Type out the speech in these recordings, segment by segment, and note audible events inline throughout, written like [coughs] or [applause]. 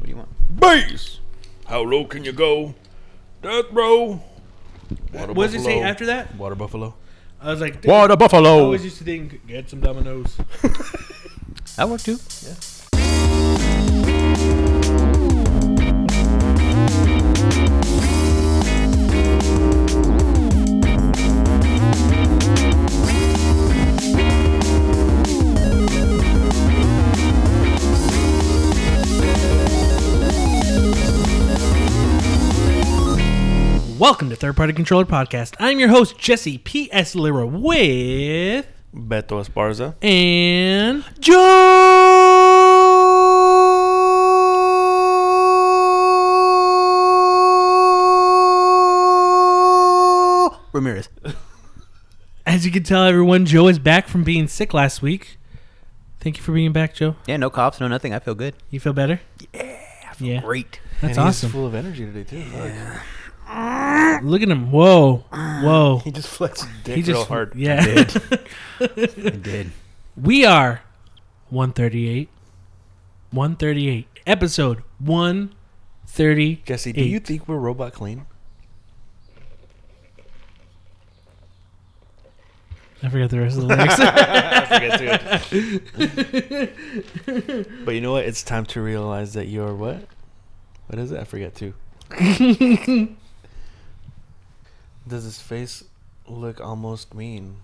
What do you want? Bass. How low can you go? Death row. Water What does it say after that? Water buffalo. I was like, Water I buffalo. always used to think, get some dominoes. [laughs] That worked too. Welcome to Third Party Controller Podcast. I'm your host, Jesse P.S. Lira with. Beto Esparza. And. Joe Ramirez. [laughs] As you can tell, everyone, Joe is back from being sick last week. Thank you for being back, Joe. Yeah, no cops, no nothing. I feel good. You feel better? Yeah. I feel Great. That's And awesome. He's full of energy today too. Fuck. Look at him. Whoa. Whoa. He just flexed his dick He just. real hard. [laughs] Yeah. I [laughs] did. we are 138. 138. Episode 138. Jesse, do you think we're robot clean? I forgot the rest of the lyrics. [laughs] I forget too. but you know what? It's time to realize that you're what? What is it? I forget too. Does his face look almost mean?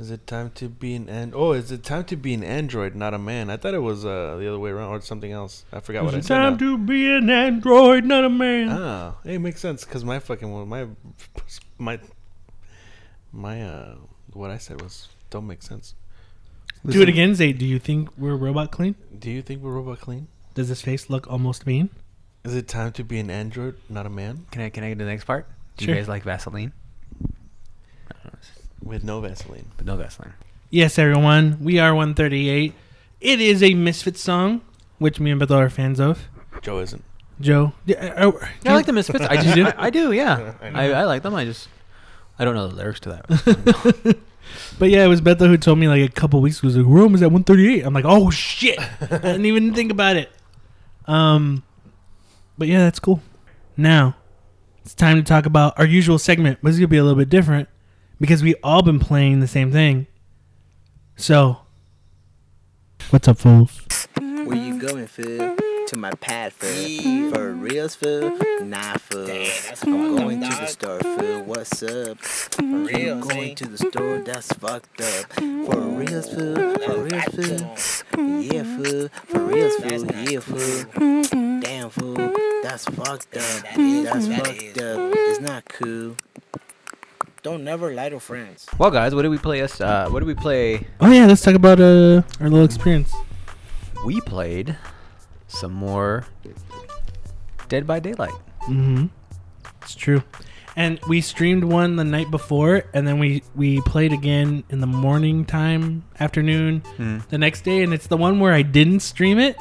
Is it time to be an and? Oh, is it time to be an android, not a man? I thought it was uh, the other way around or something else. I forgot what I said. It's said. time now. to be an android, not a man. Ah, it makes sense because my fucking one, my my my uh, what I said was don't make sense. Do it again. Say, do you think we're robot clean? Do you think we're robot clean? Does his face look almost mean? Is it time to be an android, not a man, Can I can I get to the next part? Do Sure. you guys like Vaseline? with no Vaseline? But no Vaseline. Yes, everyone. We are 138. It is a Misfit song, which me and Bethel are fans of. Joe isn't. Joe, d- uh, uh, Yeah, I like the Misfits. I just do? I, [laughs] I do. Yeah, I. I, I like them. I just I don't know the lyrics to that. [laughs] But yeah, it was Bethel who told me like a couple weeks ago. He was like, Rome is at 138. I'm like, oh shit. I didn't even think about it. Um, but yeah, that's cool. Now, it's time to talk about our usual segment, but it's gonna be a little bit different because we all been playing the same thing. So, what's up, fools? Where you going, fool? To my pad, fool. For reals, fool? Nah, fool. I'm going to the store, fool. What's up? For I'm going to the store, that's fucked up. For reals, fool? For reals, fool? Yeah, fool. For reals, fool? Yeah, fool. Damn, fool. That's fucked up. That's fucked up. It's not cool. Don't never lie to friends. well, guys, what did we play? Us, uh, what did we play? Oh yeah, let's talk about uh our little experience. We played some more Dead by Daylight. Mm-hmm. It's true. And we streamed one the night before, and then we we played again in the morning time, afternoon, Mm. the next day. And it's the one where I didn't stream it,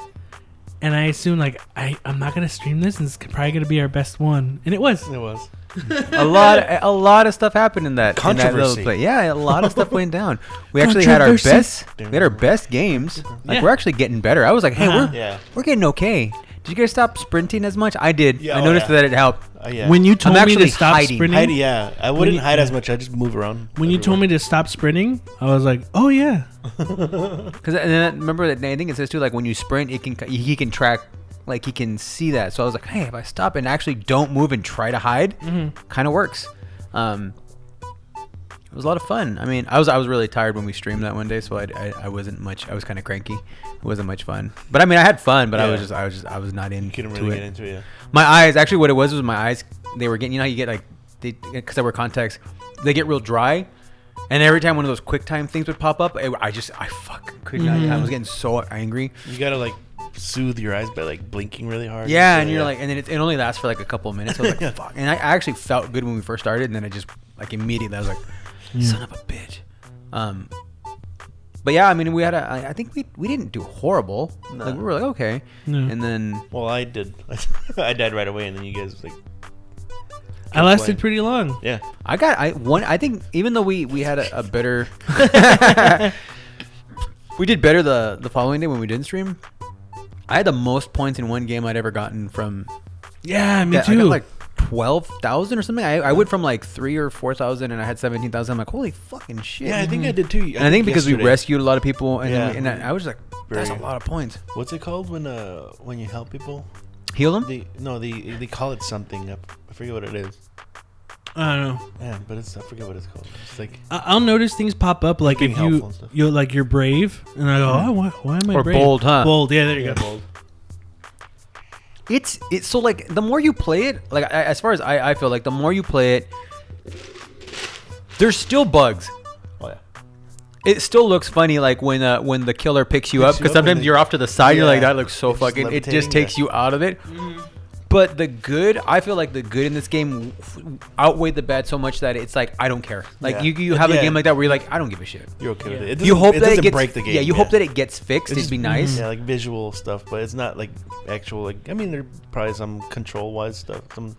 and I assumed like I I'm not gonna stream this, and it's probably gonna be our best one, and it was. It was. a lot, a lot of stuff happened in that in that little Controversy. play. Yeah, a lot of stuff went down. We actually had our best, we had our best games. Like Yeah. we're actually getting better. I was like, hey, Uh-huh. we're Yeah. we're getting okay. Did you guys stop sprinting as much? I did. Yeah, I oh, noticed yeah. that it helped. Uh, yeah. When you told me to stop hiding. sprinting, hide, yeah, I wouldn't you- hide as much. I just move around. when you told me to stop sprinting, I was like, oh yeah, [laughs] Because and then remember that I think it says too, like when you sprint, it can he can track, like he can see that. So I was like, hey, if I stop and actually don't move and try to hide, Mm-hmm. kind of works. Um, it was a lot of fun. I mean, I was I was really tired when we streamed that one day, so I, I, I wasn't much. I was kind of cranky. It wasn't much fun. But I mean, I had fun, but I was Yeah. just I was just I was not into You couldn't really it. get into it. My eyes, actually, what it was was my eyes. They were getting, you know, how you get like, they because I wear contacts, they get real dry, and every time one of those quick time things would pop up, I, I just I fucking could not. I mm-hmm. was getting so angry. You gotta like soothe your eyes by like blinking really hard. Yeah, So, and you're like, and then it, it only lasts for like a couple of minutes. I was [laughs] like, fuck. And I, I actually felt good when we first started, and then I just like immediately I was like, son of a bitch. Um, but yeah, I mean, we had a. I, I think we we didn't do horrible. Like we were like okay, No. and then Well, I did. [laughs] I died right away, and then you guys like, I lasted playing. pretty long. yeah. I got I one. I think even though we we had a, a better, [laughs] we did better the the following day when we didn't stream. I had the most points in one game I'd ever gotten from. Yeah, me Yeah, I too. got like twelve thousand or something. I, I went from like three or four thousand, and I had seventeen thousand. I'm like, holy fucking shit! Yeah, I think I did too. and I think because we yesterday. rescued a lot of people, and, Yeah. we, and I, I was like, that's a Very- lot of points. What's it called when uh when you help people? Heal them. They no, they they call it something. I I forget what it is. I don't know. Yeah, but it's I forget what it's called. It's like I- I'll notice things pop up like Being if helpful you and stuff. you're like you're brave, and I go, oh, why, why am I Or brave? bold, huh? Bold, yeah, there you yeah, go. Bold. It's it's so like the more you play it, like I, as far as I, I feel like the more you play it, there's still bugs. Oh yeah. It still looks funny, like when uh, when the killer picks you up, Picks you because up and sometimes then- you're off to the side. You're like, Yeah. that looks so It's just fucking. It just levitating, takes yeah. you out of it. But the good, I feel like the good in this game outweighed the bad so much that it's like I don't care. Like Yeah. you, you have a game like that where you're like, I don't give a shit. You're okay with it. it You hope it that it doesn't gets break the game. Yeah, you hope that it gets fixed. It's It'd be nice. Yeah, like visual stuff, but it's not like actual. Like I mean, there probably some control wise stuff, some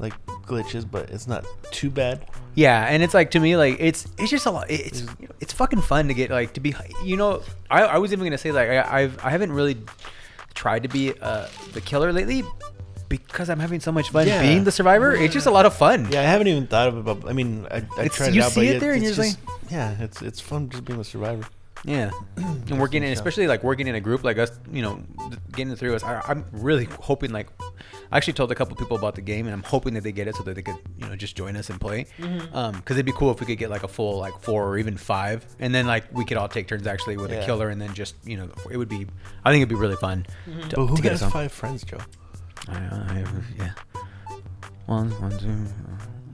like glitches, but it's not too bad. Yeah, and it's like to me, like it's it's just a lot. It's you know, it's fucking fun to get like to be. You know, I, I was even gonna say like I, I've I haven't really tried to be uh, the killer lately because I'm having so much fun Yeah. being the survivor. It's just a lot of fun. Yeah, I haven't even thought of it. But I mean, I, I It's- tried you it out, see but it yeah, there and it's you're just, yeah, it's it's fun just being a survivor. Yeah, and working in, especially like working in a group like us, you know, th- getting it through us. I, I'm really hoping like, I actually told a couple people about the game, and I'm hoping that they get it so that they could, you know, just join us and play. Um, because it'd be cool if we could get like a full like four or even five, and then like we could all take turns actually with a Yeah. killer, and then just you know, it would be. I think it'd be really fun. To, But who to get has us on. five friends, Joe? I, I, yeah. One, one, two.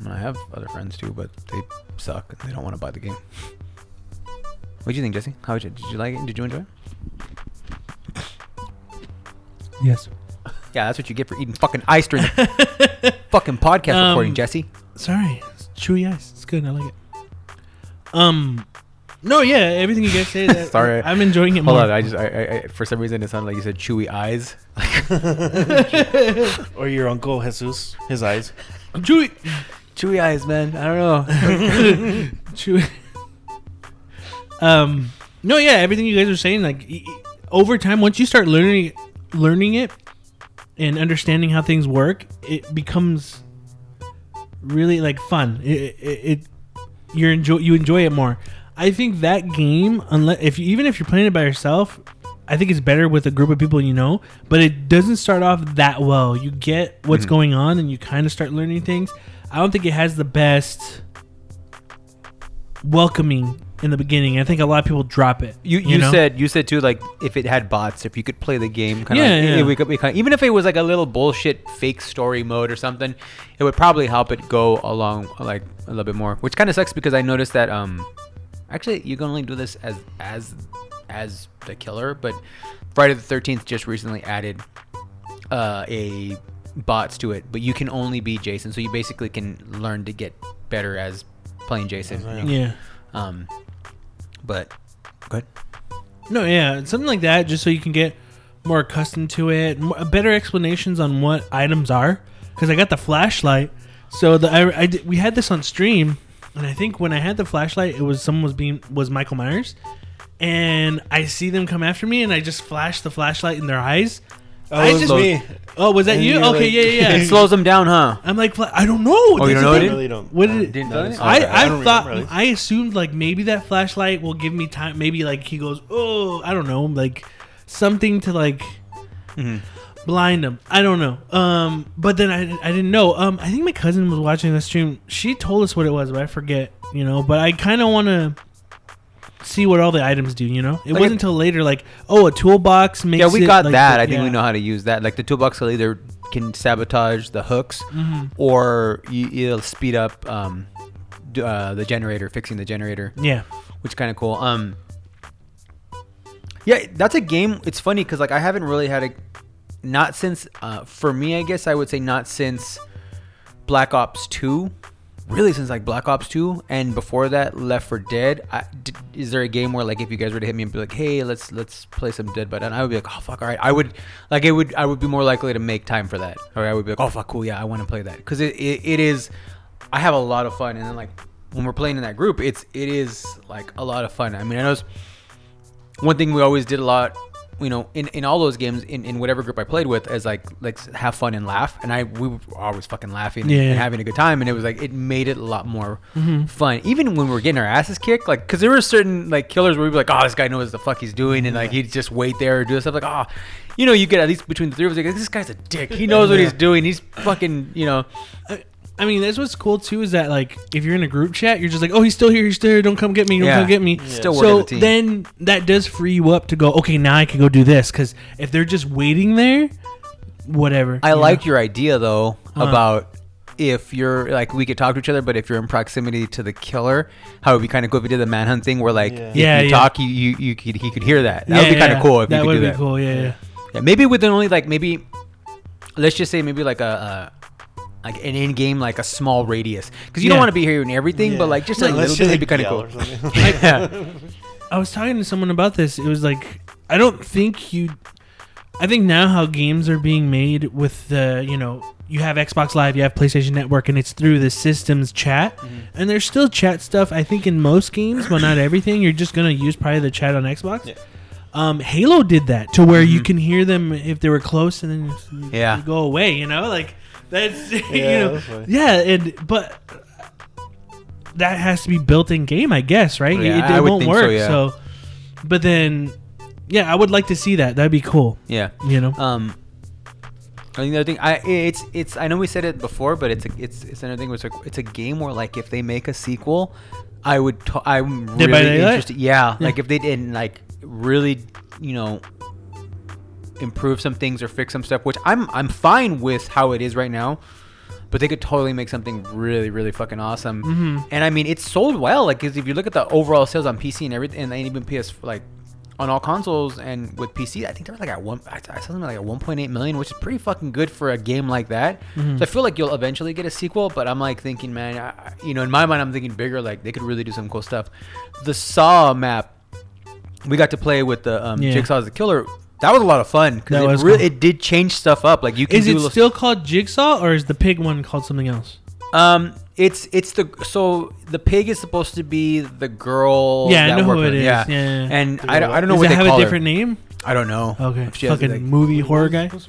uh, I have other friends too, but they suck and they don't want to buy the game. What do you think, Jesse? How did you, did you like it? Did you enjoy it? Yes. Yeah, that's what you get for eating fucking ice during the [laughs] fucking podcast Um, recording, Jesse. Sorry, it's chewy ice. It's good. I like it. Um, no, yeah, everything you guys say. [laughs] That, Sorry. I'm enjoying it more. Hold more. on, I just I, I, I for some reason it sounded like you said chewy eyes. [laughs] Or your uncle Jesus, his eyes. chewy, chewy eyes, man. I don't know. [laughs] chewy. Um, no, yeah, everything you guys are saying, like e- over time, once you start learning, learning it, and understanding how things work, it becomes really like fun. It, it, it you enjoy you enjoy it more. I think that game, unless if you, even if you're playing it by yourself, I think it's better with a group of people you know. But it doesn't start off that well. You get what's Mhm. going on, and you kind of start learning things. I don't think it has the best welcoming in the beginning. I think a lot of people drop it. You you, know? said you said too like if it had bots, if you could play the game kind of Yeah, like, yeah. it would be kind even if it was like a little bullshit fake story mode or something, it would probably help it go along like a little bit more. Which kind of sucks because I noticed that um actually you can only do this as as as the killer, but Friday the 13th just recently added uh a bots to it, but you can only be Jason, so you basically can learn to get better as playing Jason. Yeah. Um but good. No, yeah, something like that, just so you can get more accustomed to it, more, better explanations on what items are. Because I got the flashlight, so the I, I we had this on stream, and I think when I had the flashlight, it was someone was being was Michael Myers, and I see them come after me, and I just flash the flashlight in their eyes. Oh, I it was just- me. Oh, was that And you? you're Okay, like- yeah, yeah. [laughs] It yeah. slows them down, huh? I'm like, fla- I don't know. Oh, you don't the know it really don't. What did it- Didn't notice it. I, Okay, I, don't thought remember. I assumed like maybe that flashlight will give me time. Maybe like he goes, oh, I don't know, like something to like Mm-hmm. Blind them. I don't know. Um, but then I, I didn't know. Um, I think my cousin was watching the stream. She told us what it was, but I forget. You know, but I kind of want to see what all the items do. You know, it Like wasn't until later, like oh, a toolbox makes. Yeah, we it, got like, that. the- I think we know how to use that. Like the toolbox will either can sabotage the hooks, Mhm. or you, it'll speed up um, uh, the generator, fixing the generator, Yeah. which kind of cool. Um, yeah, that's a game. It's funny because like I haven't really had a, not since uh, for me, I guess I would say not since Black Ops Two. Really, since like Black Ops 2 and before that, Left 4 Dead. I, d- is there a game where like if you guys were to hit me and be like, "Hey, let's let's play some Dead by Daylight," I would be like, "Oh fuck, all right." I would like it would I would be more likely to make time for that, or I would be like, "Oh fuck, cool, yeah, I want to play that," because it, it, it is. I have a lot of fun, and then like when we're playing in that group, it's it is like a lot of fun. I mean, I know one thing we always did a lot you know, in, in all those games, in, in whatever group I played with, as like like have fun and laugh, and I we were always fucking laughing Yeah. and having a good time, and it was like it made it a lot more Mm-hmm. fun, even when we were getting our asses kicked, like because there were certain like killers where we'd be like, oh, this guy knows the fuck he's doing, and like he'd just wait there or do this stuff like, oh, you know, you get at least between the three of us, like this guy's a dick, he knows what [laughs] he's doing, he's fucking, you know, I mean, that's what's cool too is that like if you're in a group chat, you're just like, oh, he's still here, he's still here. Don't come get me, don't Yeah. come get me. Still so the team. then that does free you up to go. Okay, now I can go do this because if they're just waiting there, whatever. I you know? your idea though Uh-huh. about if you're like we could talk to each other, but if you're in proximity to the killer, how it would be kind of cool if we did the manhunt thing where like Yeah. if Yeah, you yeah. talk, you, you you could he could hear that. That would be kind of cool if that you could would do be that. cool. Yeah, yeah. Yeah, maybe within only like maybe let's just say maybe like a. a like an in-game, like a small radius, because you don't want to be hearing everything, but like just [laughs] a little just, bit, like, it'd be kind of cool. [laughs] [laughs] yeah. I was talking to someone about this. It was like I don't think you. I think now how games are being made with the you know you have Xbox Live, you have PlayStation Network, and it's through the system's chat, and there's still chat stuff. I think in most games, but not [coughs] everything. You're just gonna use probably the chat on Xbox. Yeah. Um, Halo did that to where you Mhm. can hear them if they were close, and then you, Yeah. you go away. You know, like that's [laughs] you Yeah, know, that's funny. yeah, and but that has to be built in game, I guess, right? Yeah, it, it I won't think so, work. yeah. So, but then, yeah, I would like to see that. That'd be cool. yeah. You know, Um, I think the other thing, I it's it's I know we said it before, but it's a, it's it's another thing. Was like it's a game where like if they make a sequel, I would t- I'm Dead by really interested. Yeah, Yeah. like if they didn't like really, you know, improve some things or fix some stuff, which I'm I'm fine with how it is right now. But they could totally make something really, really fucking awesome. Mhm. And I mean, it's sold well. Like, 'cause if you look at the overall sales on PC and everything, and even PS, like on all consoles and with PC, I think they're like at one. I saw something like at 1.8 million, which is pretty fucking good for a game like that. Mhm. So I feel like you'll eventually get a sequel. But I'm like thinking, man, I- you know, in my mind, I'm thinking bigger. Like they could really do some cool stuff. The Saw map, we got to play with the um, Yeah. Jigsaw as the killer. That was a lot of fun That because it, really cool. it did change stuff up. Like you can is do it little- still called Jigsaw or is the pig one called something else? um, it's it's the so the pig is supposed to be the girl. Yeah, I that know who worked it with- is. Yeah, Yeah, yeah. and I don't, I don't know Does what it they have call a her. different name? I don't know. Okay, If she has, fucking like, movie horror guy. Supposed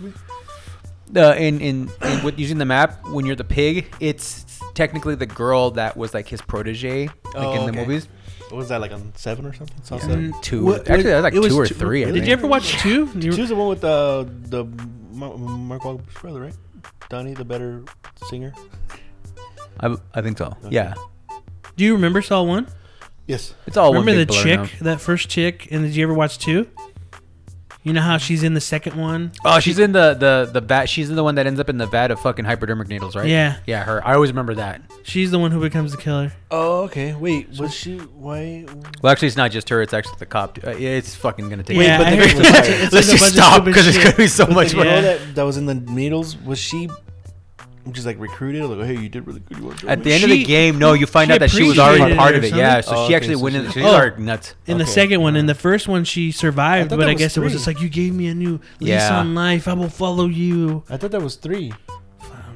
uh, in, in in with using the map when you're the pig, it's technically the girl that was like his protege, like Oh, in the okay. movies. What was that like on seven or something? Saw Yeah. seven. Mm, Two. what- Actually, that was like it two or three, I Did think. you ever watch two? You- She was the one with the the Mar- Mark Wahlberg's brother, right? Donnie, the better singer. I, I think so. Okay. Yeah, Do you remember Saw one? Yes. it's all remember one the big blur chick, now. that first chick, and did you ever watch two? You know how she's in the second one? Oh, she's in the the the vat. She's in the one that ends up in the vat of fucking hypodermic needles, right? Yeah. Yeah, her. I always remember that. She's the one who becomes the killer. Oh, okay. Wait, was she? Why? Well, actually, it's not just her. It's actually the cop. Uh, it's fucking gonna take. Wait, me. but I the- heard it's- it's Let's like a just bunch of stop stupid because it's shit. gonna be so But much the more. girl Yeah. that that was in the needles was she? Just like recruited, like, hey, you did really good. You want to At join the me?" end of the She- game, no, you find she out that she was already appreciated part it of or it. Yeah, something? so Oh, she okay, actually so went. she- in. She's Oh. are nuts. In the Okay. second one, in the uh-huh. first one, she survived, thought but that I was guess it was three. just like you gave me a new lease Yeah. on life. I will follow you. I thought that was three.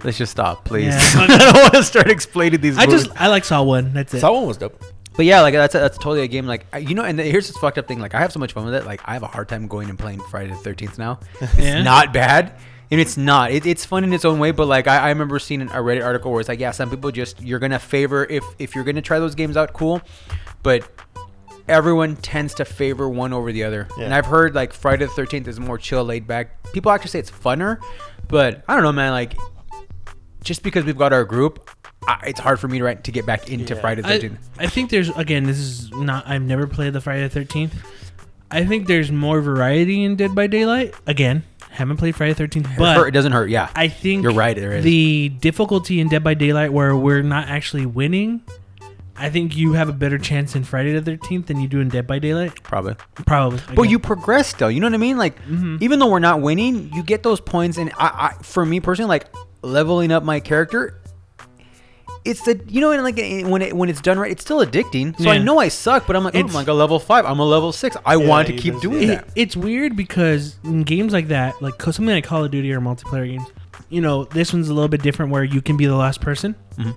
Let's just stop, please. Yeah. [laughs] I don't want to start explaining these. I movies. just I like Saw one. That's it. That one was dope. But yeah, like that's that's totally a game. Like I- you know, and here's this fucked up thing. Like I have so much fun with it. Like I have a hard time going and playing Friday the Thirteenth now. [laughs] It's Yeah? not bad, and it's not. It, it's fun in its own way. But like I, I remember seeing a Reddit article where it's like, yeah, some people just you're gonna favor if if you're gonna try those games out, cool, but everyone tends to favor one over the other. And I've heard like Friday the Thirteenth is more chill, laid back. People actually say it's funner, but I don't know, man. Like just because we've got our group. I, it's hard for me to, right, to get back into Yeah. Friday the I, 13th. I think there's again. This is not. I've never played the Friday the Thirteenth. I think there's more variety in Dead by Daylight. Again, haven't played Friday the Thirteenth, It but hurt- it doesn't hurt. Yeah, I think You're right, there is. The difficulty in Dead by Daylight, where we're not actually winning, I think you have a better chance in Friday the Thirteenth than you do in Dead by Daylight. probably. Probably. But you progress though. You know what I mean? Like Mhm. even though we're not winning, you get those points. And I, I for me personally, like leveling up my character. It's the you know and like when it when it's done right, it's still addicting. So I know I suck, but I'm like, oh, I'm like a level five. I'm a level six. I Yeah, want to keep doing It- that. it's weird because in games like that, like co- something like Call of Duty or multiplayer games, you know, this one's a little bit different where you can be the last person. Mhm.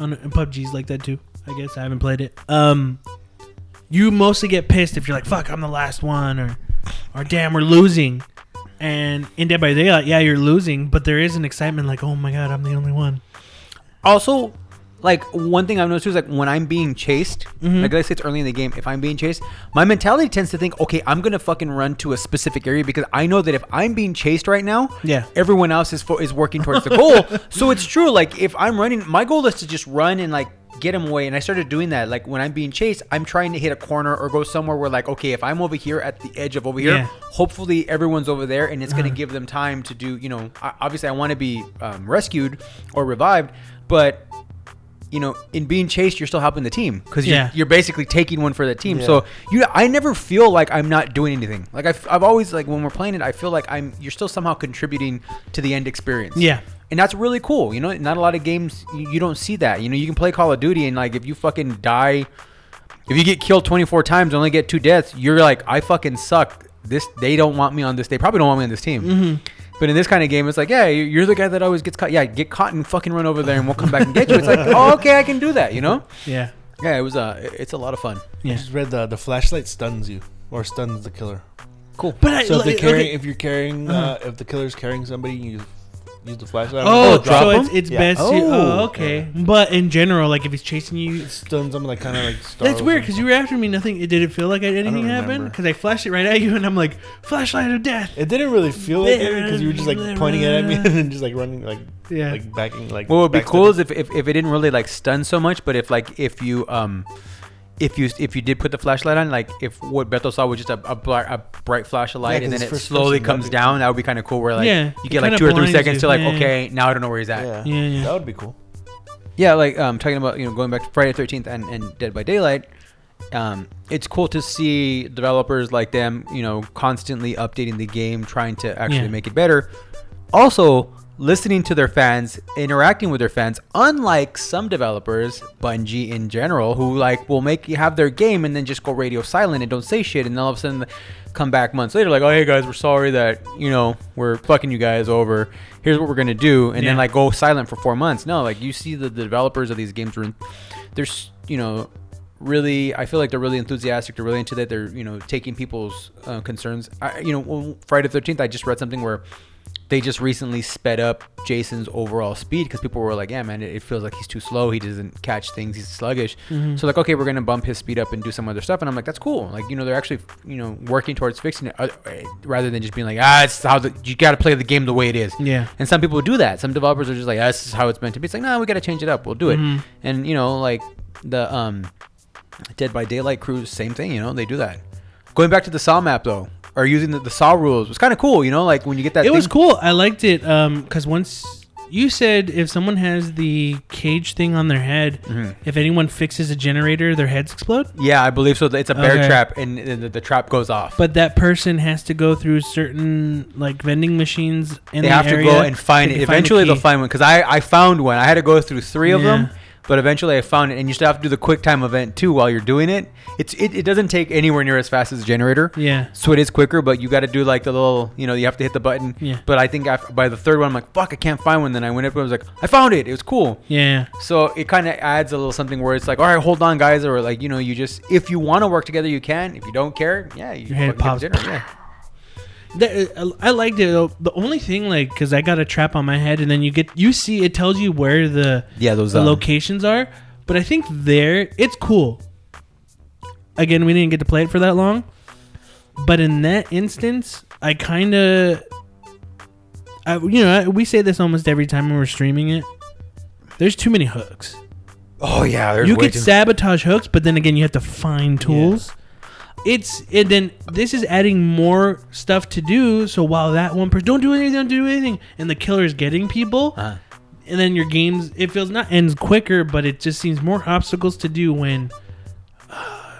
On and PUBG's like that too. I guess I haven't played it. Um, you mostly get pissed if you're like, "Fuck, I'm the last one," or or damn, we're losing. And in Dead by Daylight, yeah, you're losing, but there is an excitement like, oh my god, I'm the only one. Also, like one thing I've noticed too is like when I'm being chased, Mhm. like let's say it's early in the game, if I'm being chased, my mentality tends to think, okay, I'm gonna fucking run to a specific area because I know that if I'm being chased right now, Yeah. everyone else is fo- is working towards the goal. [laughs] so it's true. Like if I'm running, my goal is to just run and like get him away. And I started doing that. Like when I'm being chased, I'm trying to hit a corner or go somewhere where like, okay, if I'm over here at the edge of over here, Yeah. hopefully everyone's over there, and it's gonna Uh-huh. give them time to do. You know, I- obviously I want to be um, rescued or revived, but you know, in being chased, you're still helping the team because you're, Yeah. you're basically taking one for the team. Yeah. So you, I never feel like I'm not doing anything. Like I've, I've always like when we're playing it, I feel like I'm. You're still somehow contributing to the end experience. Yeah. and that's really cool. You know, not a lot of games you, you don't see that. You know, you can play Call of Duty and like if you fucking die, if you get killed 24 times, and only get two deaths, you're like, I fucking suck. This they don't want me on this. They probably don't want me on this team. Mm-hmm. But in this kind of game, it's like, yeah, you're you're the guy that always gets caught. Yeah, get caught and fucking run over there, and we'll come back and get you. It's like, [laughs] oh, okay, I can do that. You know? Yeah. Yeah, it was. Uh, it's a lot of fun. I just read the the flashlight stuns you or stuns the killer. Cool. But I, So if, like, carrying, okay. if you're carrying, uh, if the killer's carrying somebody, you use the flashlight. Oh, drop so him? it's, it's Yeah. best. to, Oh. oh, okay. But in general, like if he's chasing you, It stuns them like kind of like. that's startles weird them. because you were after me. Nothing. It didn't feel like anything happened? remember. Because I flashed it right at you, and I'm like, flashlight of death. It didn't really feel like it because you were just like pointing it at me and then just like running like Yeah. like backing like. What would be backstepping. cool is if, if, if it didn't really like stun so much, but if like if you um if you if you did put the flashlight on, like if what Beto saw was just a, a, bright, a bright flash of light, Yeah, and 'cause then it first slowly person, comes down, that would be kind of cool. Where like Yeah, you get like two or three seconds you. to like, Yeah, yeah. okay, now I don't know where he's at. Yeah. Yeah, yeah. That would be cool. Yeah, like um, talking about you know going back to Friday Thirteenth and, and Dead by Daylight. Um, it's cool to see developers like them, you know, constantly updating the game, trying to actually Yeah. make it better. Also, listening to their fans, interacting with their fans. Unlike some developers, Bungie in general, who like will make you have their game and then just go radio silent and don't say shit, and then all of a sudden come back months later like, oh hey guys, we're sorry that you know we're fucking you guys over. Here's what we're gonna do, and then like go silent for four months. No, like you see the, the developers of these games there's you know really i feel like they're really enthusiastic they're really into that they're you know taking people's uh, concerns I, you know friday the 13th i just read something where they just recently sped up jason's overall speed because people were like yeah man it, it feels like he's too slow he doesn't catch things he's sluggish Mhm. so like okay we're gonna bump his speed up and do some other stuff and i'm like that's cool like you know they're actually you know working towards fixing it uh, rather than just being like ah it's how the, you gotta play the game the way it is Yeah. and some people do that. Some developers are just like, ah, "This is how it's meant to be." It's like, no, we got to change it up. We'll do it. Mhm. And you know, like the um, Dead by Daylight crew, same thing. You know, they do that. Going back to the Saw map though, or using the, the Saw rules was kind of cool. You know, like when you get that. It was cool. I liked it. Um, because once you said if someone has the cage thing on their head, Mhm. if anyone fixes a generator, their heads explode. Yeah, I believe so. It's a bear Okay. trap, and the, the, the trap goes off. But that person has to go through certain like vending machines in they the have to go and find it. find the Eventually, they'll find one because I I found one. I had to go through three of them. Yeah. But eventually I found it, and you still have to do the quick time event too while you're doing it. It's it, it doesn't take anywhere near as fast as a generator. Yeah. So it is quicker, but you got to do like the little, you know, you have to hit the button. Yeah. But I think after, by the third one, I'm like, fuck, I can't find one. Then I went up and I was like, I found it. It was cool. Yeah. So it kind of adds a little something where it's like, all right, hold on, guys, or like, you know, you just if you want to work together, you can. If you don't care, yeah, you Your get pops. dinner, uh, I liked it. though. The only thing, like, because I got a trap on my head, and then you get you see it tells you where the Yeah, those the um, locations are. But I think there it's cool. Again, we didn't get to play it for that long, but in that instance, I kind of, I you know I, we say this almost every time when we're streaming it. There's too many hooks. Oh yeah, there's you could sabotage hooks, but then again, you have to find tools. It's and then this is adding more stuff to do. So while that one person don't do anything, don't do anything, and the killer is getting people, Uh, and then your games it feels not ends quicker, but it just seems more obstacles to do when.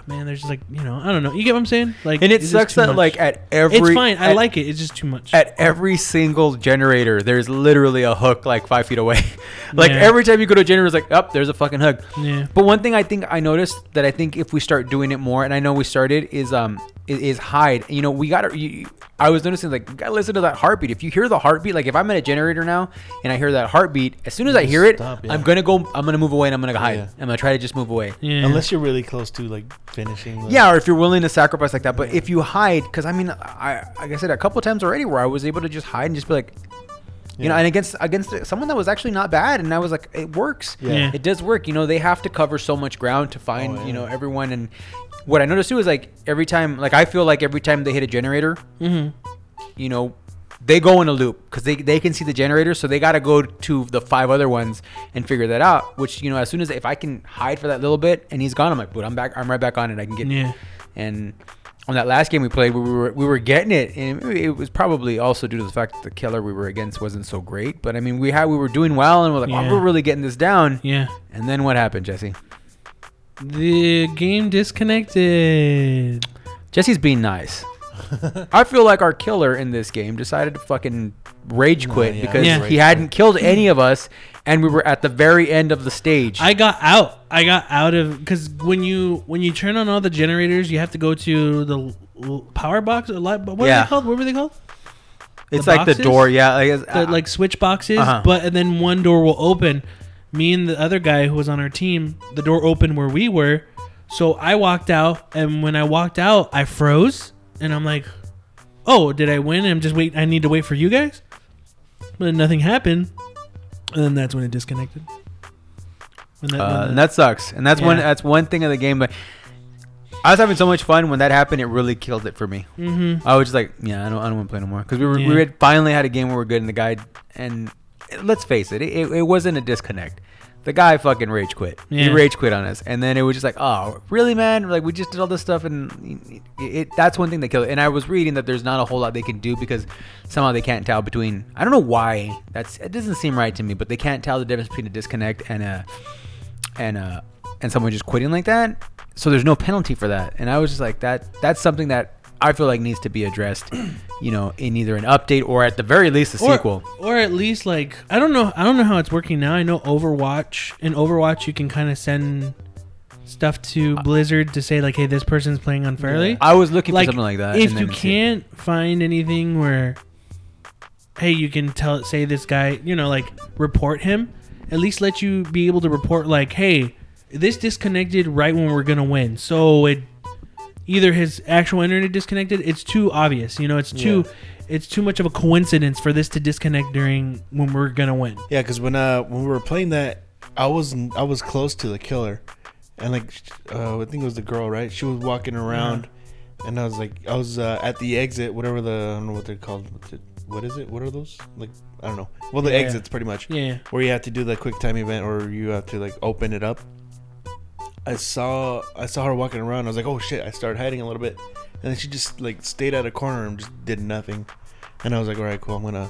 Man, there's just like you know I don't know. You get what I'm saying? Like, and it sucks that much. like at every it's fine. I at- like it. It's just too much. at every single generator, there's literally a hook like five feet away. [laughs] like Yeah. every time you go to a generator, it's like, up, there's a fucking hook. yeah. But one thing I think I noticed that I think if we start doing it more, and I know we started, is um is, is hide. You know, we gotta. I was noticing like, you gotta listen to that heartbeat. If you hear the heartbeat, like if I'm in a generator now and I hear that heartbeat, as soon as I Just hear it, stop, yeah. I'm gonna go. I'm gonna move away and I'm gonna hide. Yeah. I'm gonna try to just move away. Yeah. Unless you're really close to like finishing. The, Yeah, or if you're willing to sacrifice like that. But if you hide, because I mean, I like I said a couple times already, where I was able to just hide and just be like, you know, and against against someone that was actually not bad, and I was like, it works. Yeah. Yeah. It does work. You know, they have to cover so much ground to find Oh, you know everyone. And what I noticed too is like every time, like I feel like every time they hit a generator, hmm you know, they go in a loop because they, they can see the generator, so they got to go to the five other ones and figure that out. Which you know, as soon as if I can hide for that little bit and he's gone, I'm like, but I'm back. I'm right back on it. I can get Yeah. and on that last game we played, we were we were getting it, and it was probably also due to the fact that the killer we were against wasn't so great. But I mean, we had we were doing well, and we're like, Yeah. oh, we're really getting this down. Yeah. And then what happened, Jesse? The game disconnected. Jesse's being nice. I feel like our killer in this game decided to fucking rage No, quit yeah, because Yeah. he hadn't killed any of us, and we were at the very end of the stage. I got out. I got out of because when you when you turn on all the generators, you have to go to the l- l- power box. Or light, what are Yeah. they called? What were they called? it's the like the door, yeah, like, it's- The like switch boxes. Uh-huh. But and then one door will open. Me and the other guy who was on our team, the door opened where we were. So I walked out, and when I walked out, I froze, and I'm like, "Oh, did I win? I'm just wait. I need to wait for you guys." But nothing happened, and then that's when it disconnected. When that, when Uh, the- and that sucks. And that's one that's one thing of the game. But I was having so much fun when that happened. It really killed it for me. Mhm. I was just like, yeah, I don't, I don't want to play no more because we were Yeah. we had finally had a game where we're good and the guy And let's face it, it, it wasn't a disconnect. The guy fucking rage quit. He Yeah. rage quit on us, and then it was just like, oh, really, man? Like we just did all this stuff, and it, it that's one thing that killed it. And I was reading that there's not a whole lot they can do because somehow they can't tell between. I don't know why. That's it doesn't seem right to me, but they can't tell the difference between a disconnect and a and uh and someone just quitting like that. So there's no penalty for that. And I was just like that that's something that I feel like needs to be addressed, [clears throat] you know, in either an update or at the very least a or, sequel. or at least like I don't know I don't know how it's working now. I know Overwatch in Overwatch you can kind of send stuff to uh, Blizzard to say like, hey, this person's playing unfairly. I was looking like for something like that. if you can't find anything where, hey, you can tell say this guy, you know, like report him. At least let you be able to report like, hey, this disconnected right when we're gonna win. So it either his actual internet disconnected. It's too obvious. You know, it's too. It's too much of a coincidence for this to disconnect during when we're gonna win. Yeah, because when uh when we were playing that, I was I was close to the killer, and like uh, I think it was the girl, right? She was walking around, and I was like, I was uh, at the exit, whatever the I don't know what they're called. What is it? What are those? Like I don't know. Well, the Yeah. exits pretty much, Yeah. where you have to do the quick time event, or you have to like open it up. I saw I saw her walking around. I was like, oh shit! I started hiding a little bit, and then she just like stayed at a corner and just did nothing. And I was like, all right, cool. I'm gonna.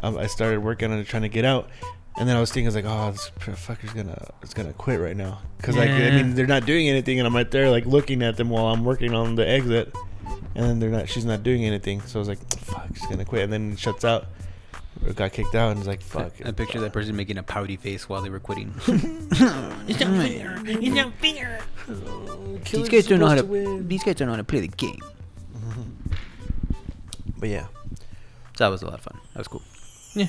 Um, I started working on it, trying to get out. And then I was thinking, I was like, oh, this fucker's gonna, it's gonna quit right now. Cause like, I mean, they're not doing anything, and I'm right there, like, looking at them while I'm working on the exit. And then they're not, she's not doing anything. So I was like, fuck, she's gonna quit. And then it shuts out. Or got kicked out, and it's like, fuck. I picture that person making a pouty face while they were quitting. [laughs] It's not fair. It's not fair. these guys don't know how to. These guys don't know how to play the game. Mm-hmm. But yeah. So that was a lot of fun. That was cool. Yeah.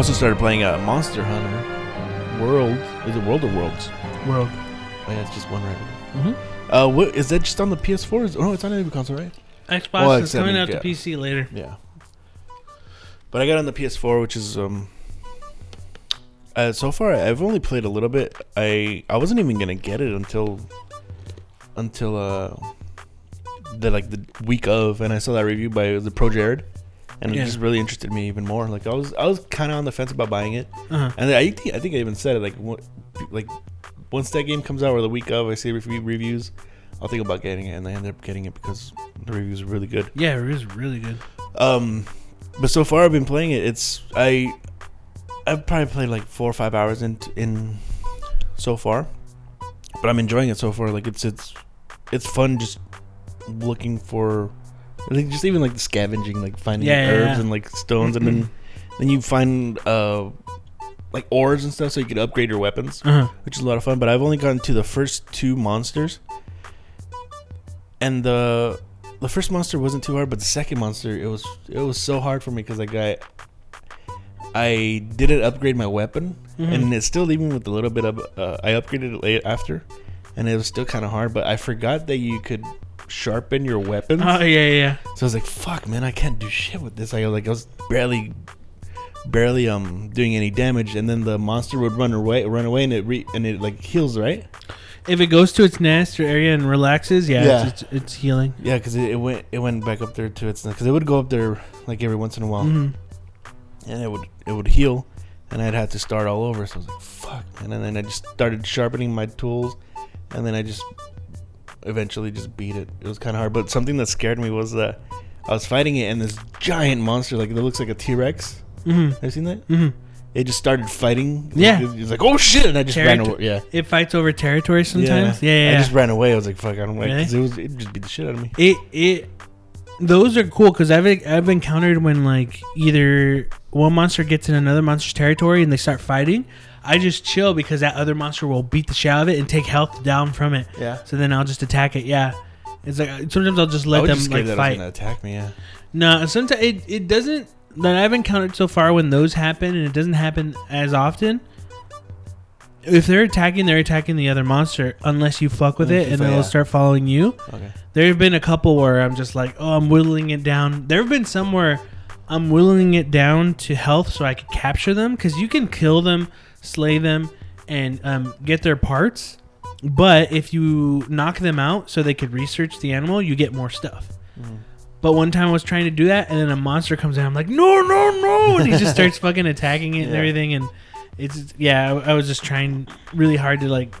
Also started playing uh, Monster Hunter World. Is it World or Worlds? World. Oh, yeah, it's just one right. Mhm. Uh, what is that? Just on the PS4? Is, oh no, it's on every console, right? Xbox Well, is except coming we out to PC later. Yeah. But I got on the PS4, which is um. Uh, so far, I've only played a little bit. I I wasn't even gonna get it until until uh the like the week of, and I saw that review by the ProJared, and Yeah. it just really interested me even more. Like I was I was kind of on the fence about buying it, Uh-huh. and I think I think I even said it like what, like once that game comes out or the week of, I see review reviews. I'll think about getting it, and I end up getting it because the reviews are really good. Yeah, it was really good. Um, but so far I've been playing it. It's I, I've probably played like four or five hours in in so far, but I'm enjoying it so far. Like it's it's it's fun just looking for, like just even like the scavenging, like finding Yeah, yeah, herbs yeah. and like stones, and then [clears throat] then you find uh like ores and stuff so you can upgrade your weapons Uh huh. which is a lot of fun. But I've only gotten to the first two monsters, and the the first monster wasn't too hard, but the second monster it was it was so hard for me because like I I didn't upgrade my weapon, Mhm. and it's still even with a little bit of uh, I upgraded it late after, and it was still kind of hard. But I forgot that you could sharpen your weapons. Oh yeah, yeah. So I was like, "Fuck, man, I can't do shit with this." I like I was barely, barely um doing any damage, and then the monster would run away, run away, and it re- and it like heals, right? If it goes to its nest or area and relaxes, yeah, Yeah. It's, it's, it's healing. Yeah, because it, it went it went back up there to its nest. because it would go up there like every once in a while, Mhm. and it would it would heal, and I'd have to start all over. So I was like, "Fuck," man, and then I just started sharpening my tools, and then I just eventually just beat it. It was kind of hard, but something that scared me was that I was fighting it, and this giant monster like it looks like a T Rex. Mhm. Have you seen that? Mhm. It just started fighting. Yeah. It was like, oh shit, and I just ran away. Yeah. It fights over territory sometimes. Yeah, yeah. I yeah. just ran away. I was like, fuck, I don't like Really? because it was it just beat the shit out of me. it it those are cool because I've I've encountered when like either one monster gets in another monster's territory and they start fighting. I just chill because that other monster will beat the shit out of it and take health down from it. Yeah. So then I'll just attack it. Yeah. It's like sometimes I'll just I let them just like scared that it was fight. gonna attack me. Yeah. No, sometimes it, it doesn't that I've encountered so far when those happen and it doesn't happen as often. If they're attacking, they're attacking the other monster unless you fuck with Mm, it and yeah. they'll start following you. Okay. There have been a couple where I'm just like, oh, I'm whittling it down. There have been some where I'm whittling it down to health so I could capture them because you can kill them, slay them, and um, get their parts. But if you knock them out so they could research the animal, you get more stuff. Mm-hmm. But one time I was trying to do that, and then a monster comes in. I'm like, no, no, no, and he just starts [laughs] fucking attacking it and Yeah. everything. everything. And it's yeah, I, I was just trying really hard to like